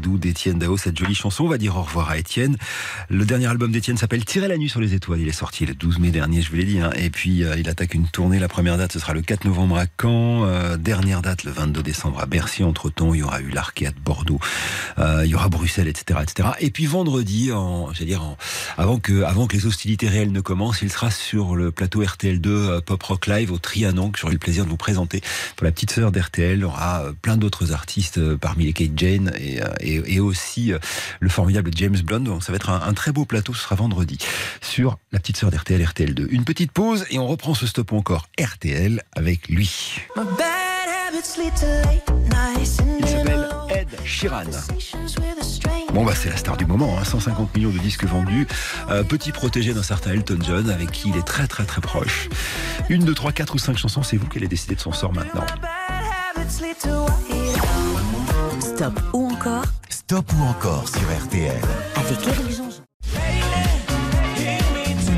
[SPEAKER 3] Hindou d'Étienne Dao. Cette jolie chanson, on va dire au revoir à Étienne. Le dernier album d'Étienne s'appelle Tirer la nuit sur les étoiles. Il est sorti le 12 mai dernier, je vous l'ai dit. Hein. Et puis, euh, il attaque une tournée. La première date, ce sera le 4 novembre à Caen. Euh, dernière date, le 22 décembre à Bercy. Entre-temps, il y aura eu l'Arcade Bordeaux. il y aura Bruxelles, etc., etc. Et puis, vendredi, en, dire, avant, que, les hostilités réelles ne commencent, il sera sur le plateau RTL2 Pop Rock Live au Trianon, que j'aurai le plaisir de vous présenter pour la petite sœur d'RTL. Il y aura plein d'autres artistes euh, parmi les Kate Jane et, euh, aussi euh, le formidable James Blunt. ça va être un, très beau plateau, ce sera vendredi sur la petite sœur d'RTL, RTL2. Une petite pause et on reprend ce stop encore RTL avec lui. Il s'appelle Ed Sheeran. Bon bah c'est la star du moment, 150 hein. millions de disques vendus, petit protégé d'un certain Elton John avec qui il est très très très proche. Une, deux, trois, quatre ou cinq chansons, c'est vous qui allez décider de son sort maintenant.
[SPEAKER 2] Stop ou encore
[SPEAKER 1] Stop ou encore sur RTL.
[SPEAKER 2] Avec Eric Jean.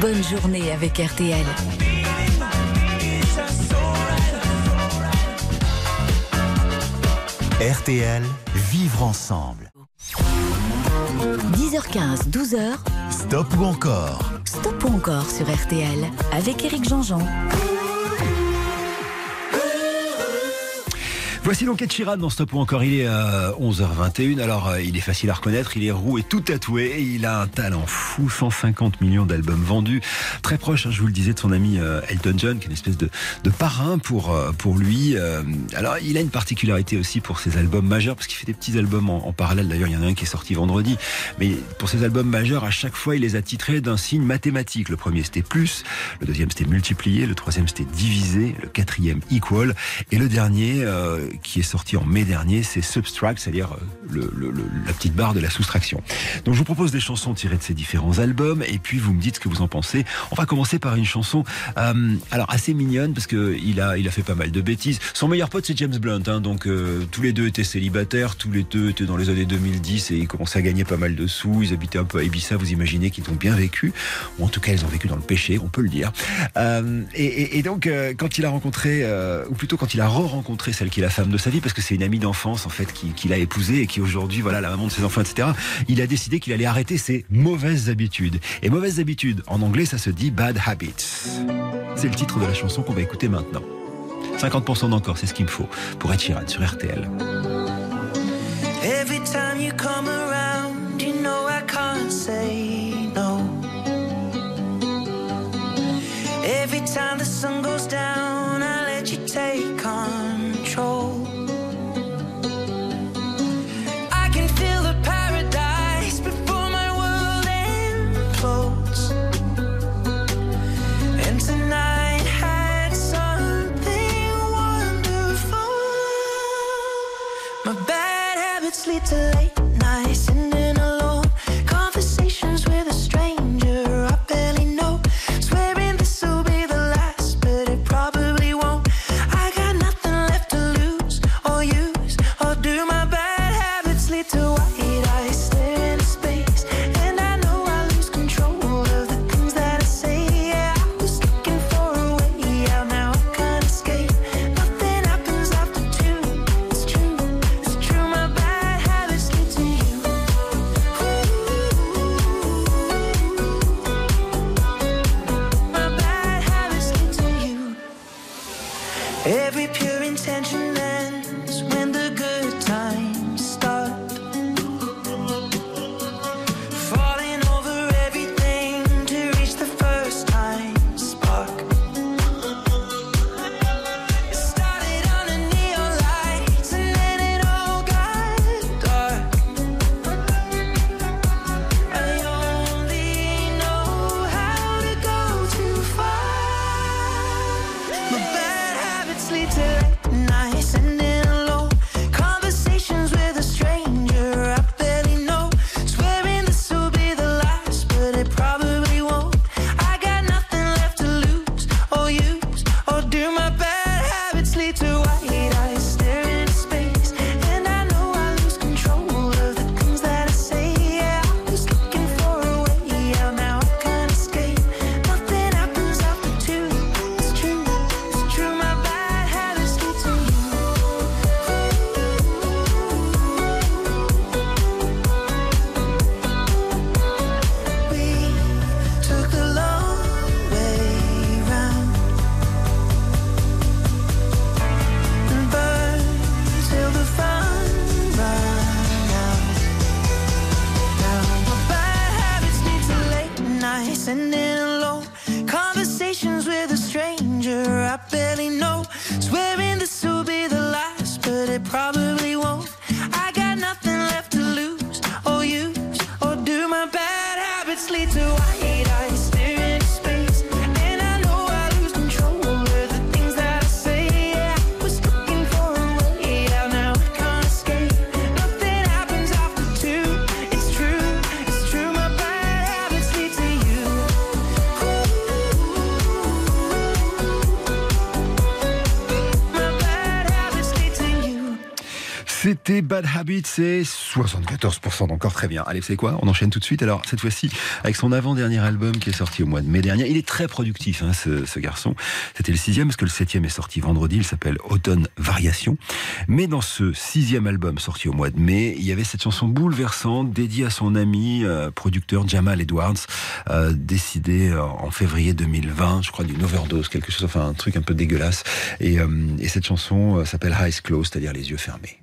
[SPEAKER 2] Bonne journée avec RTL.
[SPEAKER 1] RTL, vivre ensemble.
[SPEAKER 2] 10h15, 12h.
[SPEAKER 1] Stop ou encore
[SPEAKER 2] Stop ou encore sur RTL avec Eric Jean-Jean.
[SPEAKER 3] Voici donc Ed dans Stop ou encore. Il est à 11h21. Alors, euh, il est facile à reconnaître. Il est roux et tout tatoué. il a un talent fou. 150 millions d'albums vendus. Très proche, hein, je vous le disais, de son ami euh, Elton John, qui est une espèce de, de parrain pour, euh, pour lui. Alors, il a une particularité aussi pour ses albums majeurs, parce qu'il fait des petits albums en, parallèle. D'ailleurs, il y en a un qui est sorti vendredi. Mais pour ses albums majeurs, à chaque fois, il les a titrés d'un signe mathématique. Le premier, c'était plus. Le deuxième, c'était multiplié. Le troisième, c'était divisé. Le quatrième, equal. Et le dernier, qui est sorti en mai dernier, c'est Subtract, c'est-à-dire euh, la petite barre de la soustraction. Donc je vous propose des chansons tirées de ces différents albums et puis vous me dites ce que vous en pensez. On va commencer par une chanson euh, alors assez mignonne parce que il a il a fait pas mal de bêtises. Son meilleur pote c'est James Blunt, hein, donc euh, tous les deux étaient célibataires, tous les deux étaient dans les années 2010 et ils commençaient à gagner pas mal de sous. Ils habitaient un peu à Ibiza, vous imaginez qu'ils ont bien vécu, ou en tout cas ils ont vécu dans le péché, on peut le dire. et, et, donc quand il a rencontré, ou plutôt quand il a re-rencontré celle qui est la de sa vie, parce que c'est une amie d'enfance en fait qu'il a épousée et qui aujourd'hui voilà la maman de ses enfants, etc. Il a décidé qu'il allait arrêter ses mauvaises habitudes. Et mauvaises habitudes, en anglais, ça se dit bad habits. C'est le titre de la chanson qu'on va écouter maintenant. 50% d'encore, c'est ce qu'il me faut pour être Sheeran sur RTL.
[SPEAKER 8] Habits,
[SPEAKER 3] c'est 74% d'encore très bien. Allez, savez quoi? On enchaîne tout de suite. Alors, cette fois-ci, avec son avant-dernier album qui est sorti au mois de mai dernier. Il est très productif, hein, ce, garçon. C'était le sixième, parce que le septième est sorti vendredi. Il s'appelle Automne Variation. Mais dans ce sixième album sorti au mois de mai, il y avait cette chanson bouleversante dédiée à son ami euh, producteur Jamal Edwards, euh, décidé euh, en février 2020, je crois d'une overdose, quelque chose, enfin un truc un peu dégueulasse. Et, euh, et cette chanson s'appelle Eyes Closed, c'est-à-dire les yeux fermés.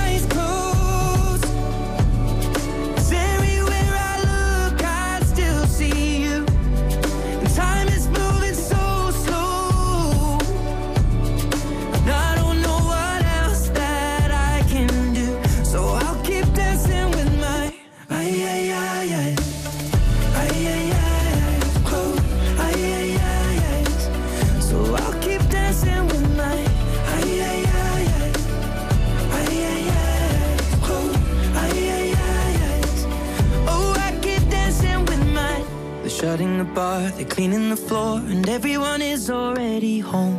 [SPEAKER 8] cleaning the floor, and everyone is already home.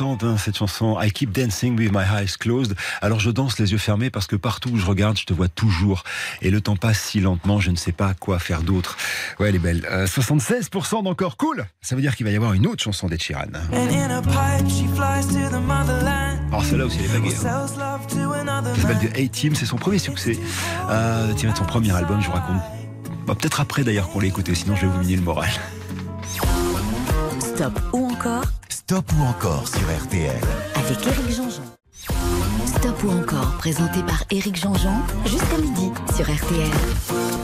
[SPEAKER 3] Hein, cette chanson. I keep dancing with my eyes closed. Alors je danse les yeux fermés parce que partout où je regarde, je te vois toujours. Et le temps passe si lentement, je ne sais pas quoi faire d'autre. Ouais, elle est belle. Euh, 76% d'encore cool. Ça veut dire qu'il va y avoir une autre chanson d'Ed Sheeran.
[SPEAKER 8] And in a pipe, she flies to the motherland.
[SPEAKER 3] Alors celle-là aussi, elle est baguée. hein. Ça s'appelle. The A-Team, c'est son premier succès. Euh, tiré de son premier album, je vous raconte. Bah, Peut-être après d'ailleurs qu'on l'a écouté, sinon je vais vous miner le moral.
[SPEAKER 2] Stop ou encore
[SPEAKER 1] Stop ou encore sur RTL.
[SPEAKER 2] avec Éric Jean-Jean. Stop ou encore présenté par Éric Jean-Jean jusqu'à midi sur RTL.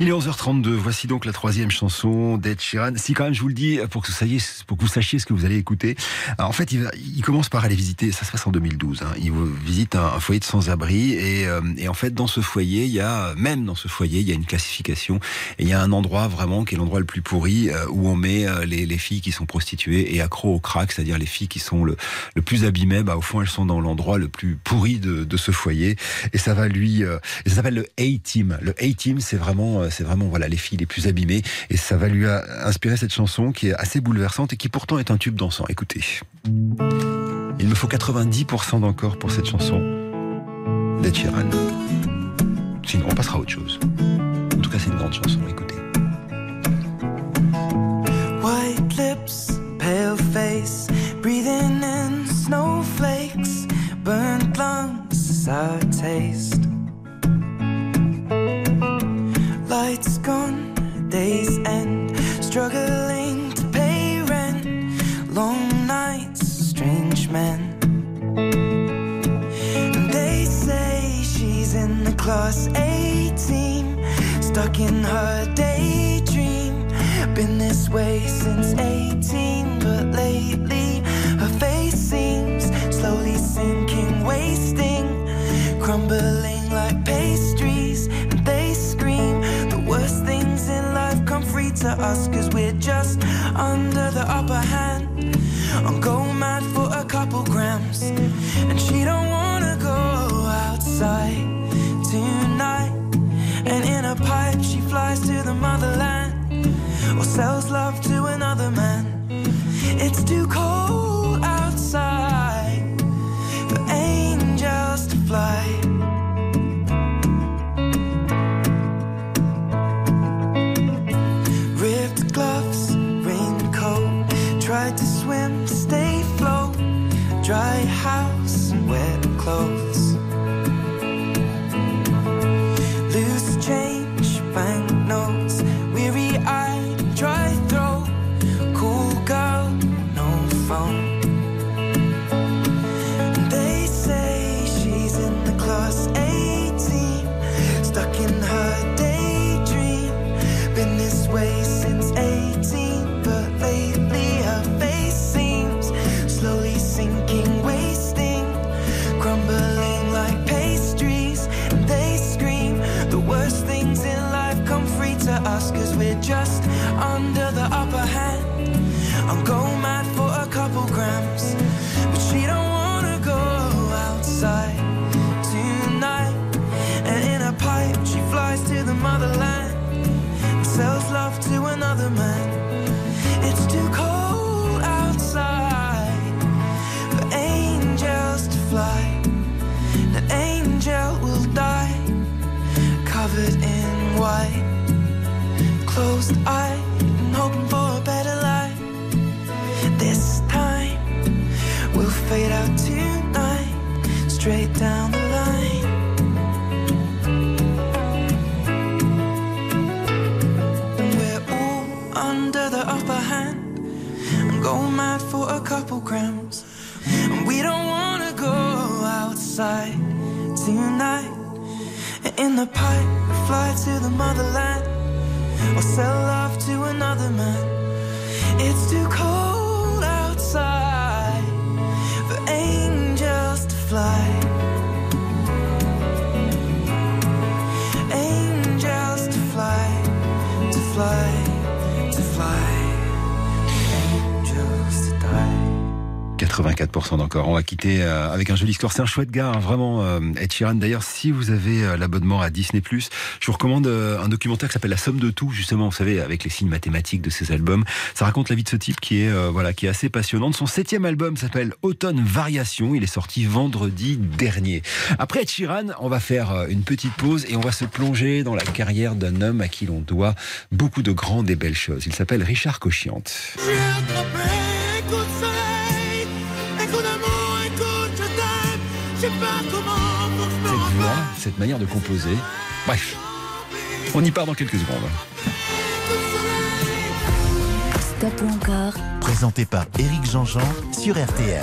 [SPEAKER 3] Il est 11h32, voici donc la troisième chanson d'Ed Sheeran. Si quand même je vous le dis, pour que, vous sachiez, pour que vous sachiez ce que vous allez écouter, en fait il, commence par aller visiter, ça se passe en 2012, hein, il visite un, foyer de sans-abri et, euh, et, en fait dans ce foyer, il y a, même dans ce foyer, il y a une classification et il y a un endroit vraiment qui est l'endroit le plus pourri euh, où on met euh, les, les, filles qui sont prostituées et accro au crack, c'est-à-dire les filles qui sont le, plus abîmées, bah, au fond elles sont dans l'endroit le plus pourri de, ce foyer et ça va lui, ça s'appelle le A-Team. Le A-Team c'est vraiment, c'est vraiment voilà les filles les plus abîmées. Et ça va lui inspirer cette chanson qui est assez bouleversante et qui pourtant est un tube dansant. Écoutez. Il me faut 90% d'encore pour cette chanson d'Ed Sheeran. Sinon, on passera à autre chose. En tout cas, c'est une grande chanson. Écoutez.
[SPEAKER 8] In her daydream. Been this way since 18, but lately her face seems slowly sinking, wasting, crumbling like pastries. And they scream the worst things in life come free to us, cause we're just under the upper hand. It's too cold another man. Couple grams. And we don't wanna go outside tonight. In the pipe, we fly to the motherland or sell love to another man. It's too cold outside for angels to fly. Angels to fly, to fly,
[SPEAKER 3] 84% d'encore. On va quitter euh, avec un joli score. C'est un chouette gars, hein, vraiment. Euh, Ed Sheeran. D'ailleurs, si vous avez euh, l'abonnement à Disney+, je vous recommande un documentaire qui s'appelle La Somme de tout, justement, vous savez, avec les signes mathématiques de ses albums. Ça raconte la vie de ce type qui est, voilà, qui est assez passionnante. Son septième album s'appelle Automne Variation. Il est sorti vendredi dernier. Après Ed Sheeran, on va faire une petite pause et on va se plonger dans la carrière d'un homme à qui l'on doit beaucoup de grandes et belles choses. Il s'appelle Richard Cochiante.
[SPEAKER 9] De je t'aime. Je sais pas comment
[SPEAKER 3] Cette voix, cette manière de composer. Bref, on y part dans quelques secondes.
[SPEAKER 2] Stop ou encore
[SPEAKER 1] Présenté par Éric Jean-Jean sur RTL.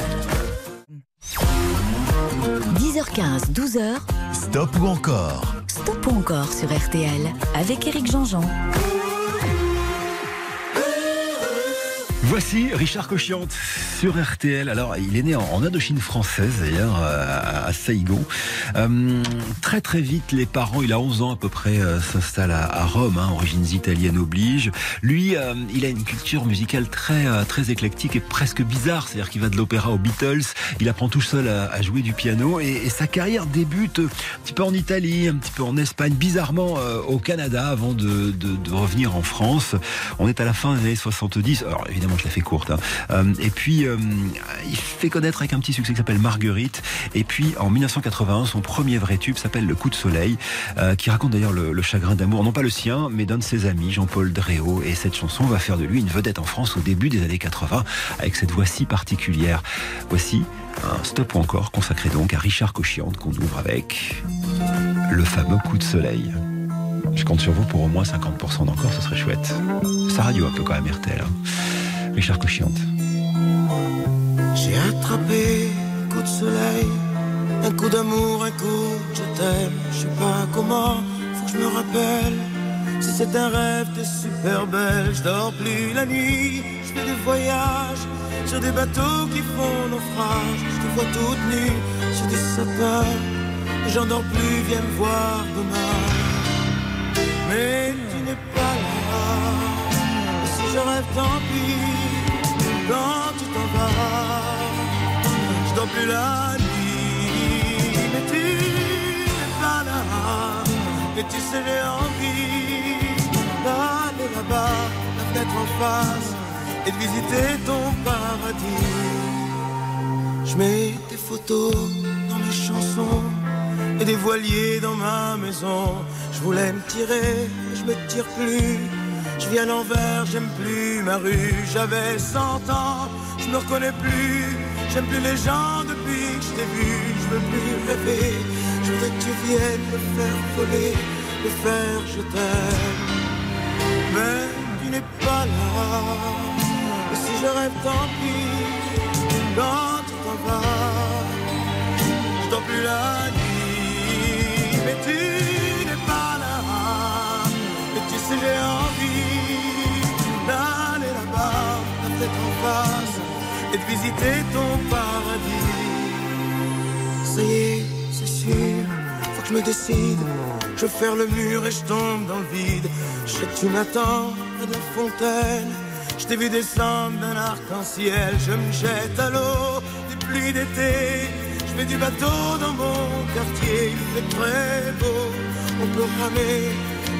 [SPEAKER 2] 10h15, 12h.
[SPEAKER 1] Stop ou encore
[SPEAKER 2] Stop ou encore sur RTL avec Éric Jean-Jean.
[SPEAKER 3] Voici Richard Cochiante sur RTL. Alors, il est né en, Indochine française, d'ailleurs, à, Saigon. Euh, très très vite, les parents, il a 11 ans à peu près, euh, s'installent à, Rome, hein, origines italiennes oblige. Lui, euh, il a une culture musicale très très éclectique et presque bizarre. C'est-à-dire qu'il va de l'opéra aux Beatles. Il apprend tout seul à, jouer du piano et, sa carrière débute un petit peu en Italie, un petit peu en Espagne, bizarrement au Canada avant de, de, de revenir en France. On est à la fin des années 70. Alors évidemment je la fais courte. Hein. Euh, et puis, euh, il fait connaître avec un petit succès qui s'appelle Marguerite. Et puis, en 1981, son premier vrai tube s'appelle Le Coup de Soleil, euh, qui raconte d'ailleurs le, chagrin d'amour, non pas le sien, mais d'un de ses amis, Jean-Paul Dréau. Et cette chanson va faire de lui une vedette en France au début des années 80, avec cette voix si particulière. Voici un stop ou encore consacré donc à Richard Cochiante qu'on ouvre avec le fameux coup de soleil. Je compte sur vous pour au moins 50% d'encore, ce serait chouette. Sa radio un peu quand même RTL. Hein. Cochiante.
[SPEAKER 10] J'ai attrapé un coup de soleil, un coup d'amour, un coup je t'aime. Je sais pas comment, faut que je me rappelle. Si c'est un rêve, t'es super belle. Je dors plus la nuit, je fais des voyages sur des bateaux qui font naufrage. Je te vois toute nue sur des sapins. J'en dors plus, viens me voir demain. Mais tu n'es pas là. Je rêve, tant pis quand tu t'en vas. Je dors plus la nuit, mais tu n'es pas là. Et tu sais, j'ai envie d'aller là-bas, la fenêtre en face, et de visiter ton paradis. Je mets des photos dans mes chansons et des voiliers dans ma maison. Je voulais me tirer, je me tire plus. Je viens l'envers, j'aime plus ma rue. J'avais 100 ans, je me reconnais plus. J'aime plus les gens depuis que je t'ai vu. Je veux plus rêver. Je voudrais que tu viennes me faire voler, me faire je t'aime. Mais tu n'es pas là. Et si je rêve, tant pis. Quand tu t'en vas, je dors plus la nuit. Mais tu n'es pas là. Et tu sais, j'ai et de visiter ton paradis. Ça y est, c'est sûr, faut que je me décide. Je faire le mur et je tombe dans le vide. Je sais que tu m'attends à la fontaine. Je t'ai vu descendre d'un arc-en-ciel. Je me jette à l'eau des pluies d'été. Je fais du bateau dans mon quartier. Il fait très beau, on peut ramer.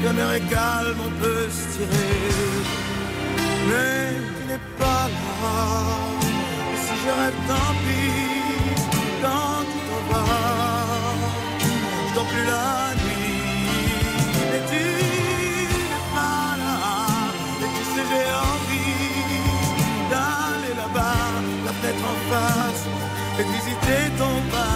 [SPEAKER 10] La mer est calme, on peut se tirer. Mais pas là. Si je rêve, tant pis, quand tu t'en vas, je dors plus la nuit. Et tu n'es pas là. Et tu sais, j'ai envie d'aller là-bas, la fenêtre en face, et visiter ton paradis.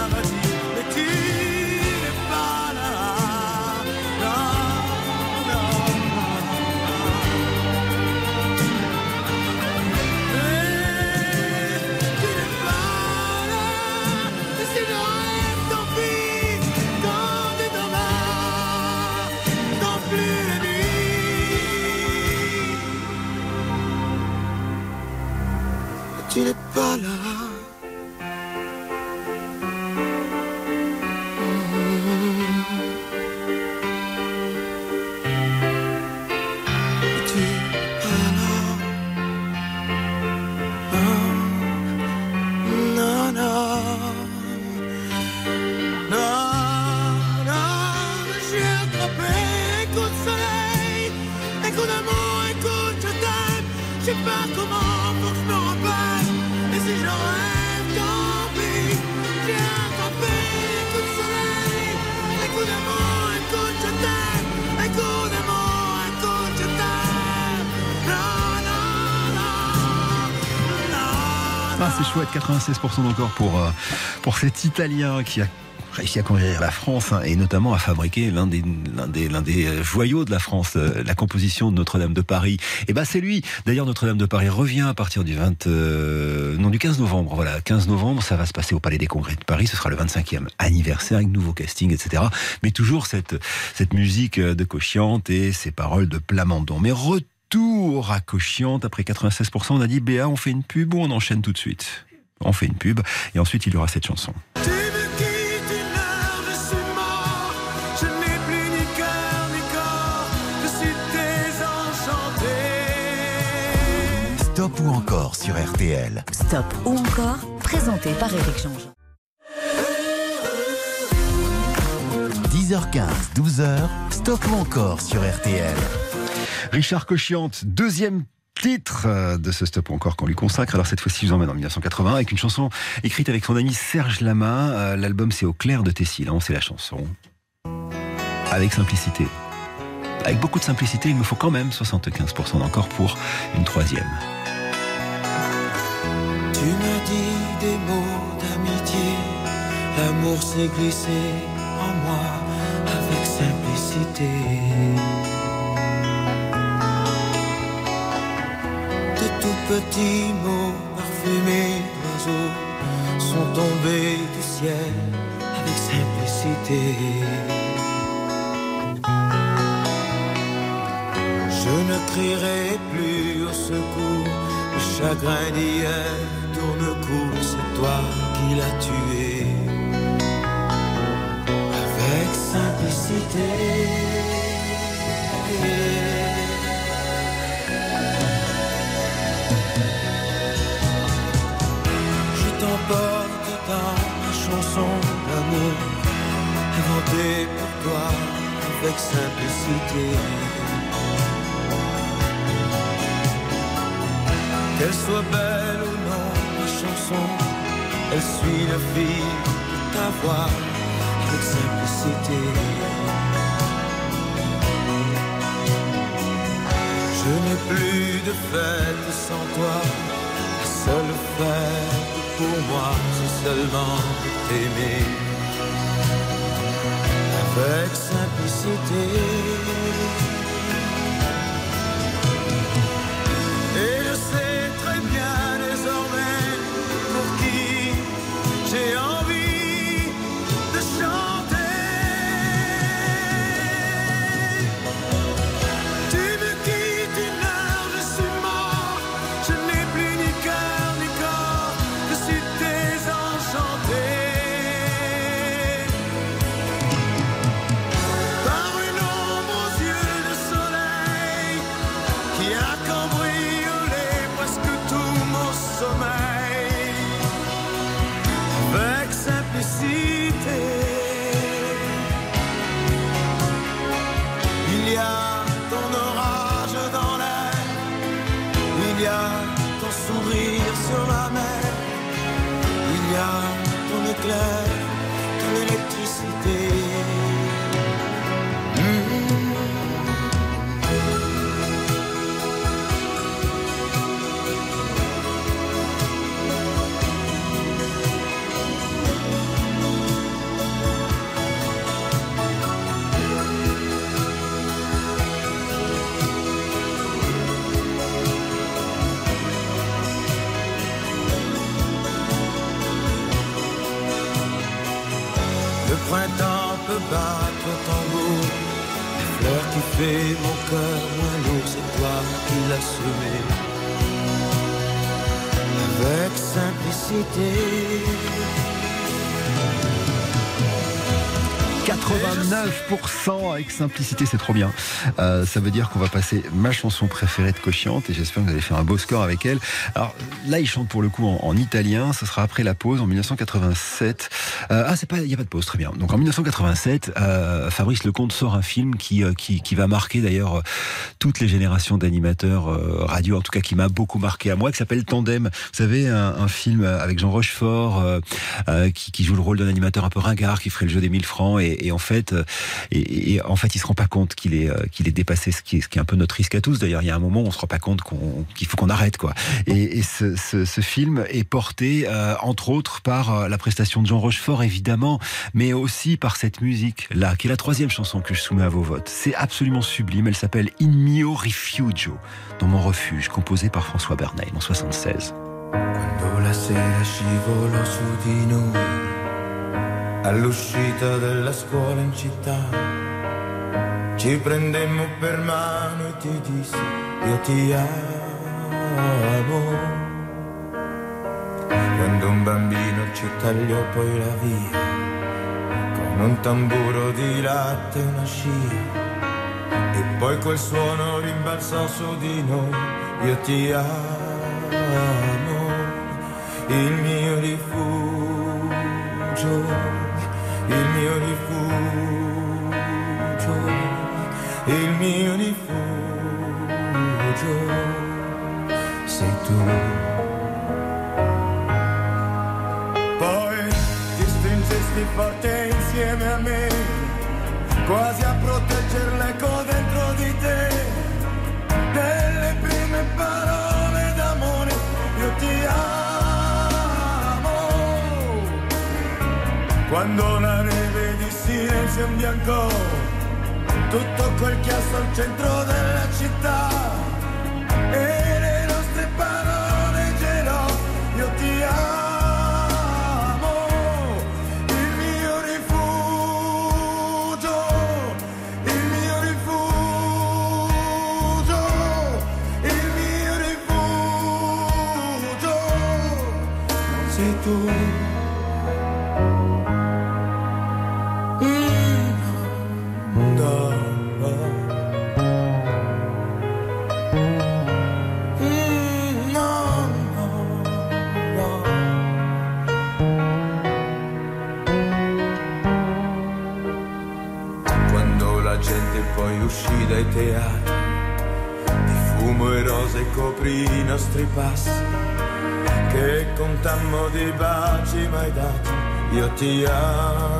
[SPEAKER 10] Tu
[SPEAKER 3] chouette, 96% encore pour, euh, pour cet Italien qui a réussi à conquérir la France hein, et notamment à fabriquer l'un des, des, des euh, joyaux de la France, euh, la composition de Notre-Dame de Paris. Et ben c'est lui. D'ailleurs, Notre-Dame de Paris revient à partir du 20, euh, non du 15 novembre. Voilà, 15 novembre, ça va se passer au Palais des Congrès de Paris. Ce sera le 25e anniversaire avec nouveau casting, etc. Mais toujours cette cette musique de Cochiante et ces paroles de Plamondon. Mais retour à Cochiante après 96%. On a dit Béa, on fait une pub ou on enchaîne tout de suite? On fait une pub et ensuite il y aura cette chanson.
[SPEAKER 9] Tu me quittes une heure, je suis mort. Je n'ai plus ni cœur ni corps. Je suis désenchanté.
[SPEAKER 1] Stop ou encore sur RTL.
[SPEAKER 2] Stop ou encore, présenté par Éric Jean-Jean.
[SPEAKER 1] 10h15, 12h, stop ou encore sur RTL.
[SPEAKER 3] Richard Cochiante, deuxième titre euh, de ce stop encore qu'on lui consacre. Alors cette fois-ci, je vous emmène en 1980 avec une chanson écrite avec son ami Serge Lama. Euh, L'album c'est Au clair de tes silences et la chanson avec simplicité. Avec beaucoup de simplicité, il me faut quand même 75% d'encore pour une troisième.
[SPEAKER 10] Tu m'as dit des mots d'amitié, l'amour s'est glissé en moi avec simplicité. Tout petits mots parfumés d'oiseaux sont tombés du ciel avec simplicité. Je ne crierai plus au secours, le chagrin d'hier tourne court, c'est toi qui l'as tué. Avec simplicité. Chanson d'amour, inventée pour toi avec simplicité. Qu'elle soit belle ou non, ma chanson, elle suit le fil de ta voix avec simplicité. Je n'ai plus de fête sans toi, la seule fête pour moi, seulement t'aimer avec simplicité. Battre au tambour. La fleur qui fait mon cœur moins lourd, c'est toi qui l'as semé. Avec simplicité.
[SPEAKER 3] 89% avec simplicité, c'est trop bien. Euh, ça veut dire qu'on va passer ma chanson préférée de Cochiante et j'espère que vous allez faire un beau score avec elle. Alors là, il chante pour le coup en, en italien. Ce sera après la pause en 1987. Euh, ah, c'est pas, il y a pas de pause, très bien. Donc en 1987, euh, Fabrice Lecomte sort un film qui qui, va marquer d'ailleurs toutes les générations d'animateurs radio, en tout cas qui m'a beaucoup marqué à moi, qui s'appelle Tandem. Vous savez, un, film avec Jean Rochefort qui, qui joue le rôle d'un animateur un peu ringard, qui ferait le jeu des 1000 francs et, et en fait, euh, et, et en fait, il se rend pas compte qu'il est, euh, qu'il est dépassé, ce qui, est, un peu notre risque à tous. D'ailleurs, il y a un moment où on se rend pas compte qu'il faut qu'on arrête, quoi. Et, ce, film est porté, euh, entre autres, par la prestation de Jean Rochefort, évidemment, mais aussi par cette musique-là, qui est la troisième chanson que je soumets à vos votes. C'est absolument sublime. Elle s'appelle In Mio Rifugio, dans mon refuge, composée par François Bernheim en 76.
[SPEAKER 10] Quando la sera scivolo su di noi, all'uscita della scuola in città, ci prendemmo per mano e ti dissi io ti amo. Quando un bambino ci tagliò poi la via, con un tamburo di latte e una scia, e poi quel suono rimbalzò su di noi, io ti amo il mio rifugio, il mio rifugio, il mio rifugio, sei tu. Poi ti stringesti forte insieme a me, quasi a protegger l'eco dentro di te, Quando la neve di silenzio imbiancò tutto quel chiasso al centro della città dai teatri, di fumo e rose coprì i nostri passi, che contammo di baci mai dati, io ti amo,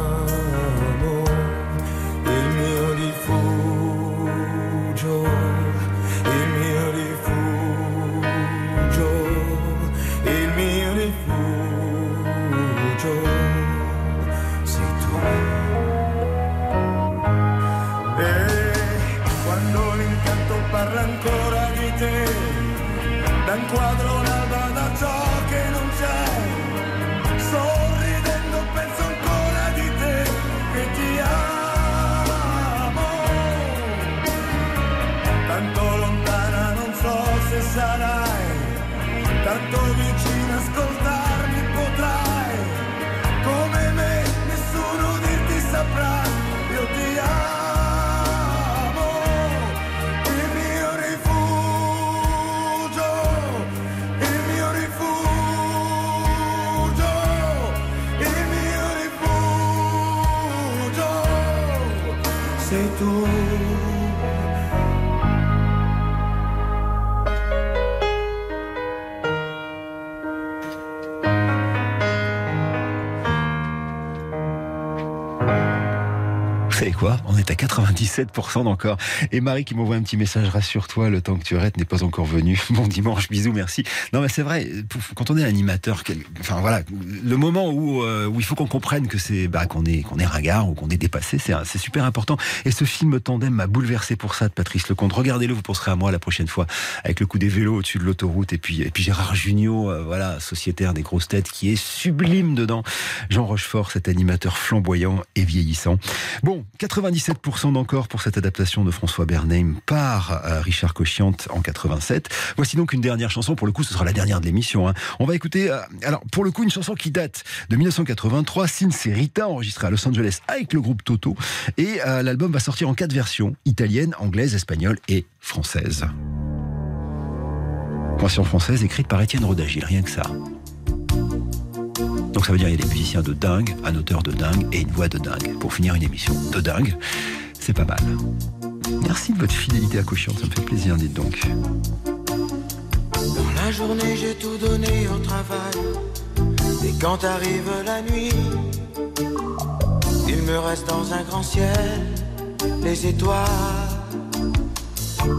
[SPEAKER 10] quadro l'alba da ciò
[SPEAKER 3] On est à 97% d'encore. Et Marie qui m'envoie un petit message, rassure-toi, le temps que tu arrêtes n'est pas encore venu. Bon dimanche, bisous, merci. Non mais c'est vrai, quand on est animateur, enfin voilà, le moment où, euh, où il faut qu'on comprenne que c'est bah, qu'on est qu'on est ringard ou qu'on est dépassé, c'est c'est super important. Et ce film Tandem m'a bouleversé pour ça de Patrice Lecomte. Regardez-le, vous penserez à moi la prochaine fois avec le coup des vélos au-dessus de l'autoroute et puis et puis Gérard Jugnot, euh, voilà, sociétaire des grosses têtes qui est sublime dedans. Jean Rochefort, cet animateur flamboyant et vieillissant. Bon, 97% d'encore pour cette adaptation de François Bernheim par euh, Richard Cochiante en 87. Voici donc une dernière chanson. Pour le coup, ce sera la dernière de l'émission. hein. On va écouter, euh, alors pour le coup, une chanson qui date de 1983, Sincerita, enregistrée à Los Angeles avec le groupe Toto. Et euh, l'album va sortir en quatre versions italienne, anglaise, espagnole et française. Version française écrite par Étienne Rodagil, rien que ça. Donc ça veut dire qu'il y a des musiciens de dingue, un auteur de dingue et une voix de dingue. Pour finir une émission de dingue, c'est pas mal. Merci de votre fidélité à Cochiante, ça me fait plaisir, dites donc.
[SPEAKER 10] Dans la journée, j'ai tout donné au travail. Et quand arrive la nuit, il Il me reste dans un grand ciel les étoiles.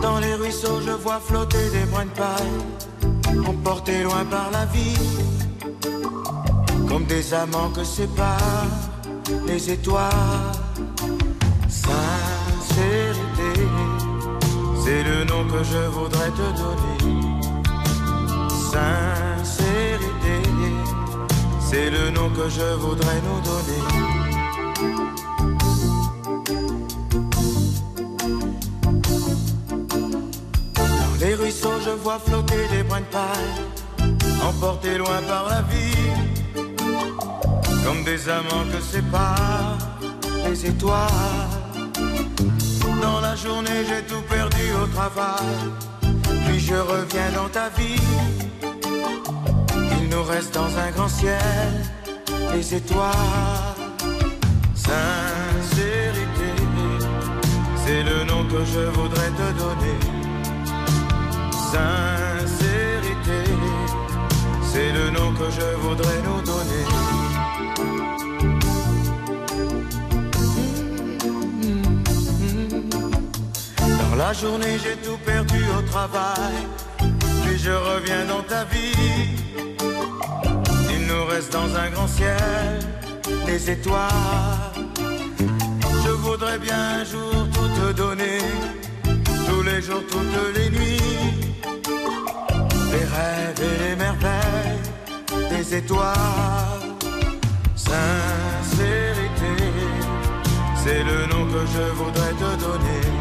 [SPEAKER 10] Dans les ruisseaux, je vois flotter des brins de paille, emportés loin par la vie, comme des amants que séparent les étoiles. Sincérité, c'est le nom que je voudrais te donner. Sincérité, c'est le nom que je voudrais nous donner. Dans les ruisseaux, je vois flotter des brins de paille, emportés loin par la vie, des amants que séparent les étoiles. Dans la journée, j'ai tout perdu au travail, puis je reviens dans ta vie. Il nous reste dans un grand ciel les étoiles. Sincérité, c'est le nom que je voudrais te donner. Sincérité, c'est le nom que je voudrais nous donner. La journée, j'ai tout perdu au travail, puis je reviens dans ta vie. Il nous reste dans un grand ciel des étoiles. Je voudrais bien un jour tout te donner, tous les jours, toutes les nuits. Les rêves et les merveilles des étoiles. Sincérité, c'est le nom que je voudrais te donner.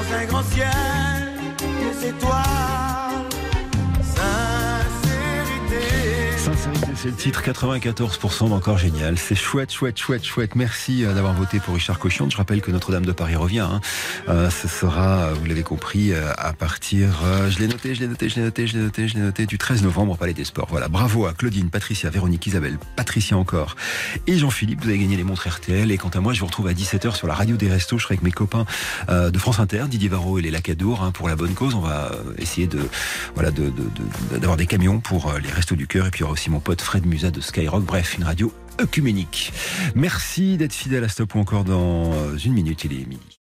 [SPEAKER 10] dans un grand ciel des étoiles.
[SPEAKER 3] C'est le titre 94% d'encore génial. C'est chouette, chouette, chouette, chouette. Merci euh, d'avoir voté pour Richard Cochian. Je rappelle que Notre-Dame de Paris revient. hein. Euh, ce sera, euh, vous l'avez compris, à partir. je l'ai noté, je l'ai noté, je l'ai noté, je l'ai noté, je l'ai noté du 13 novembre au Palais des Sports. Voilà. Bravo à Claudine, Patricia, Véronique, Isabelle, Patricia encore et Jean-Philippe. Vous avez gagné les montres RTL. Et quant à moi, je vous retrouve à 17h sur la radio des Restos. Je serai avec mes copains de France Inter, Didier Varro et les Lacadour, hein, pour la bonne cause. On va essayer de, voilà, d'avoir des camions pour les Restos du Cœur. Et puis il y aura aussi mon pote Fred Musa de Skyrock. Bref, une radio œcuménique. Merci d'être fidèle à Stop ou encore dans euh, une minute, il est midi.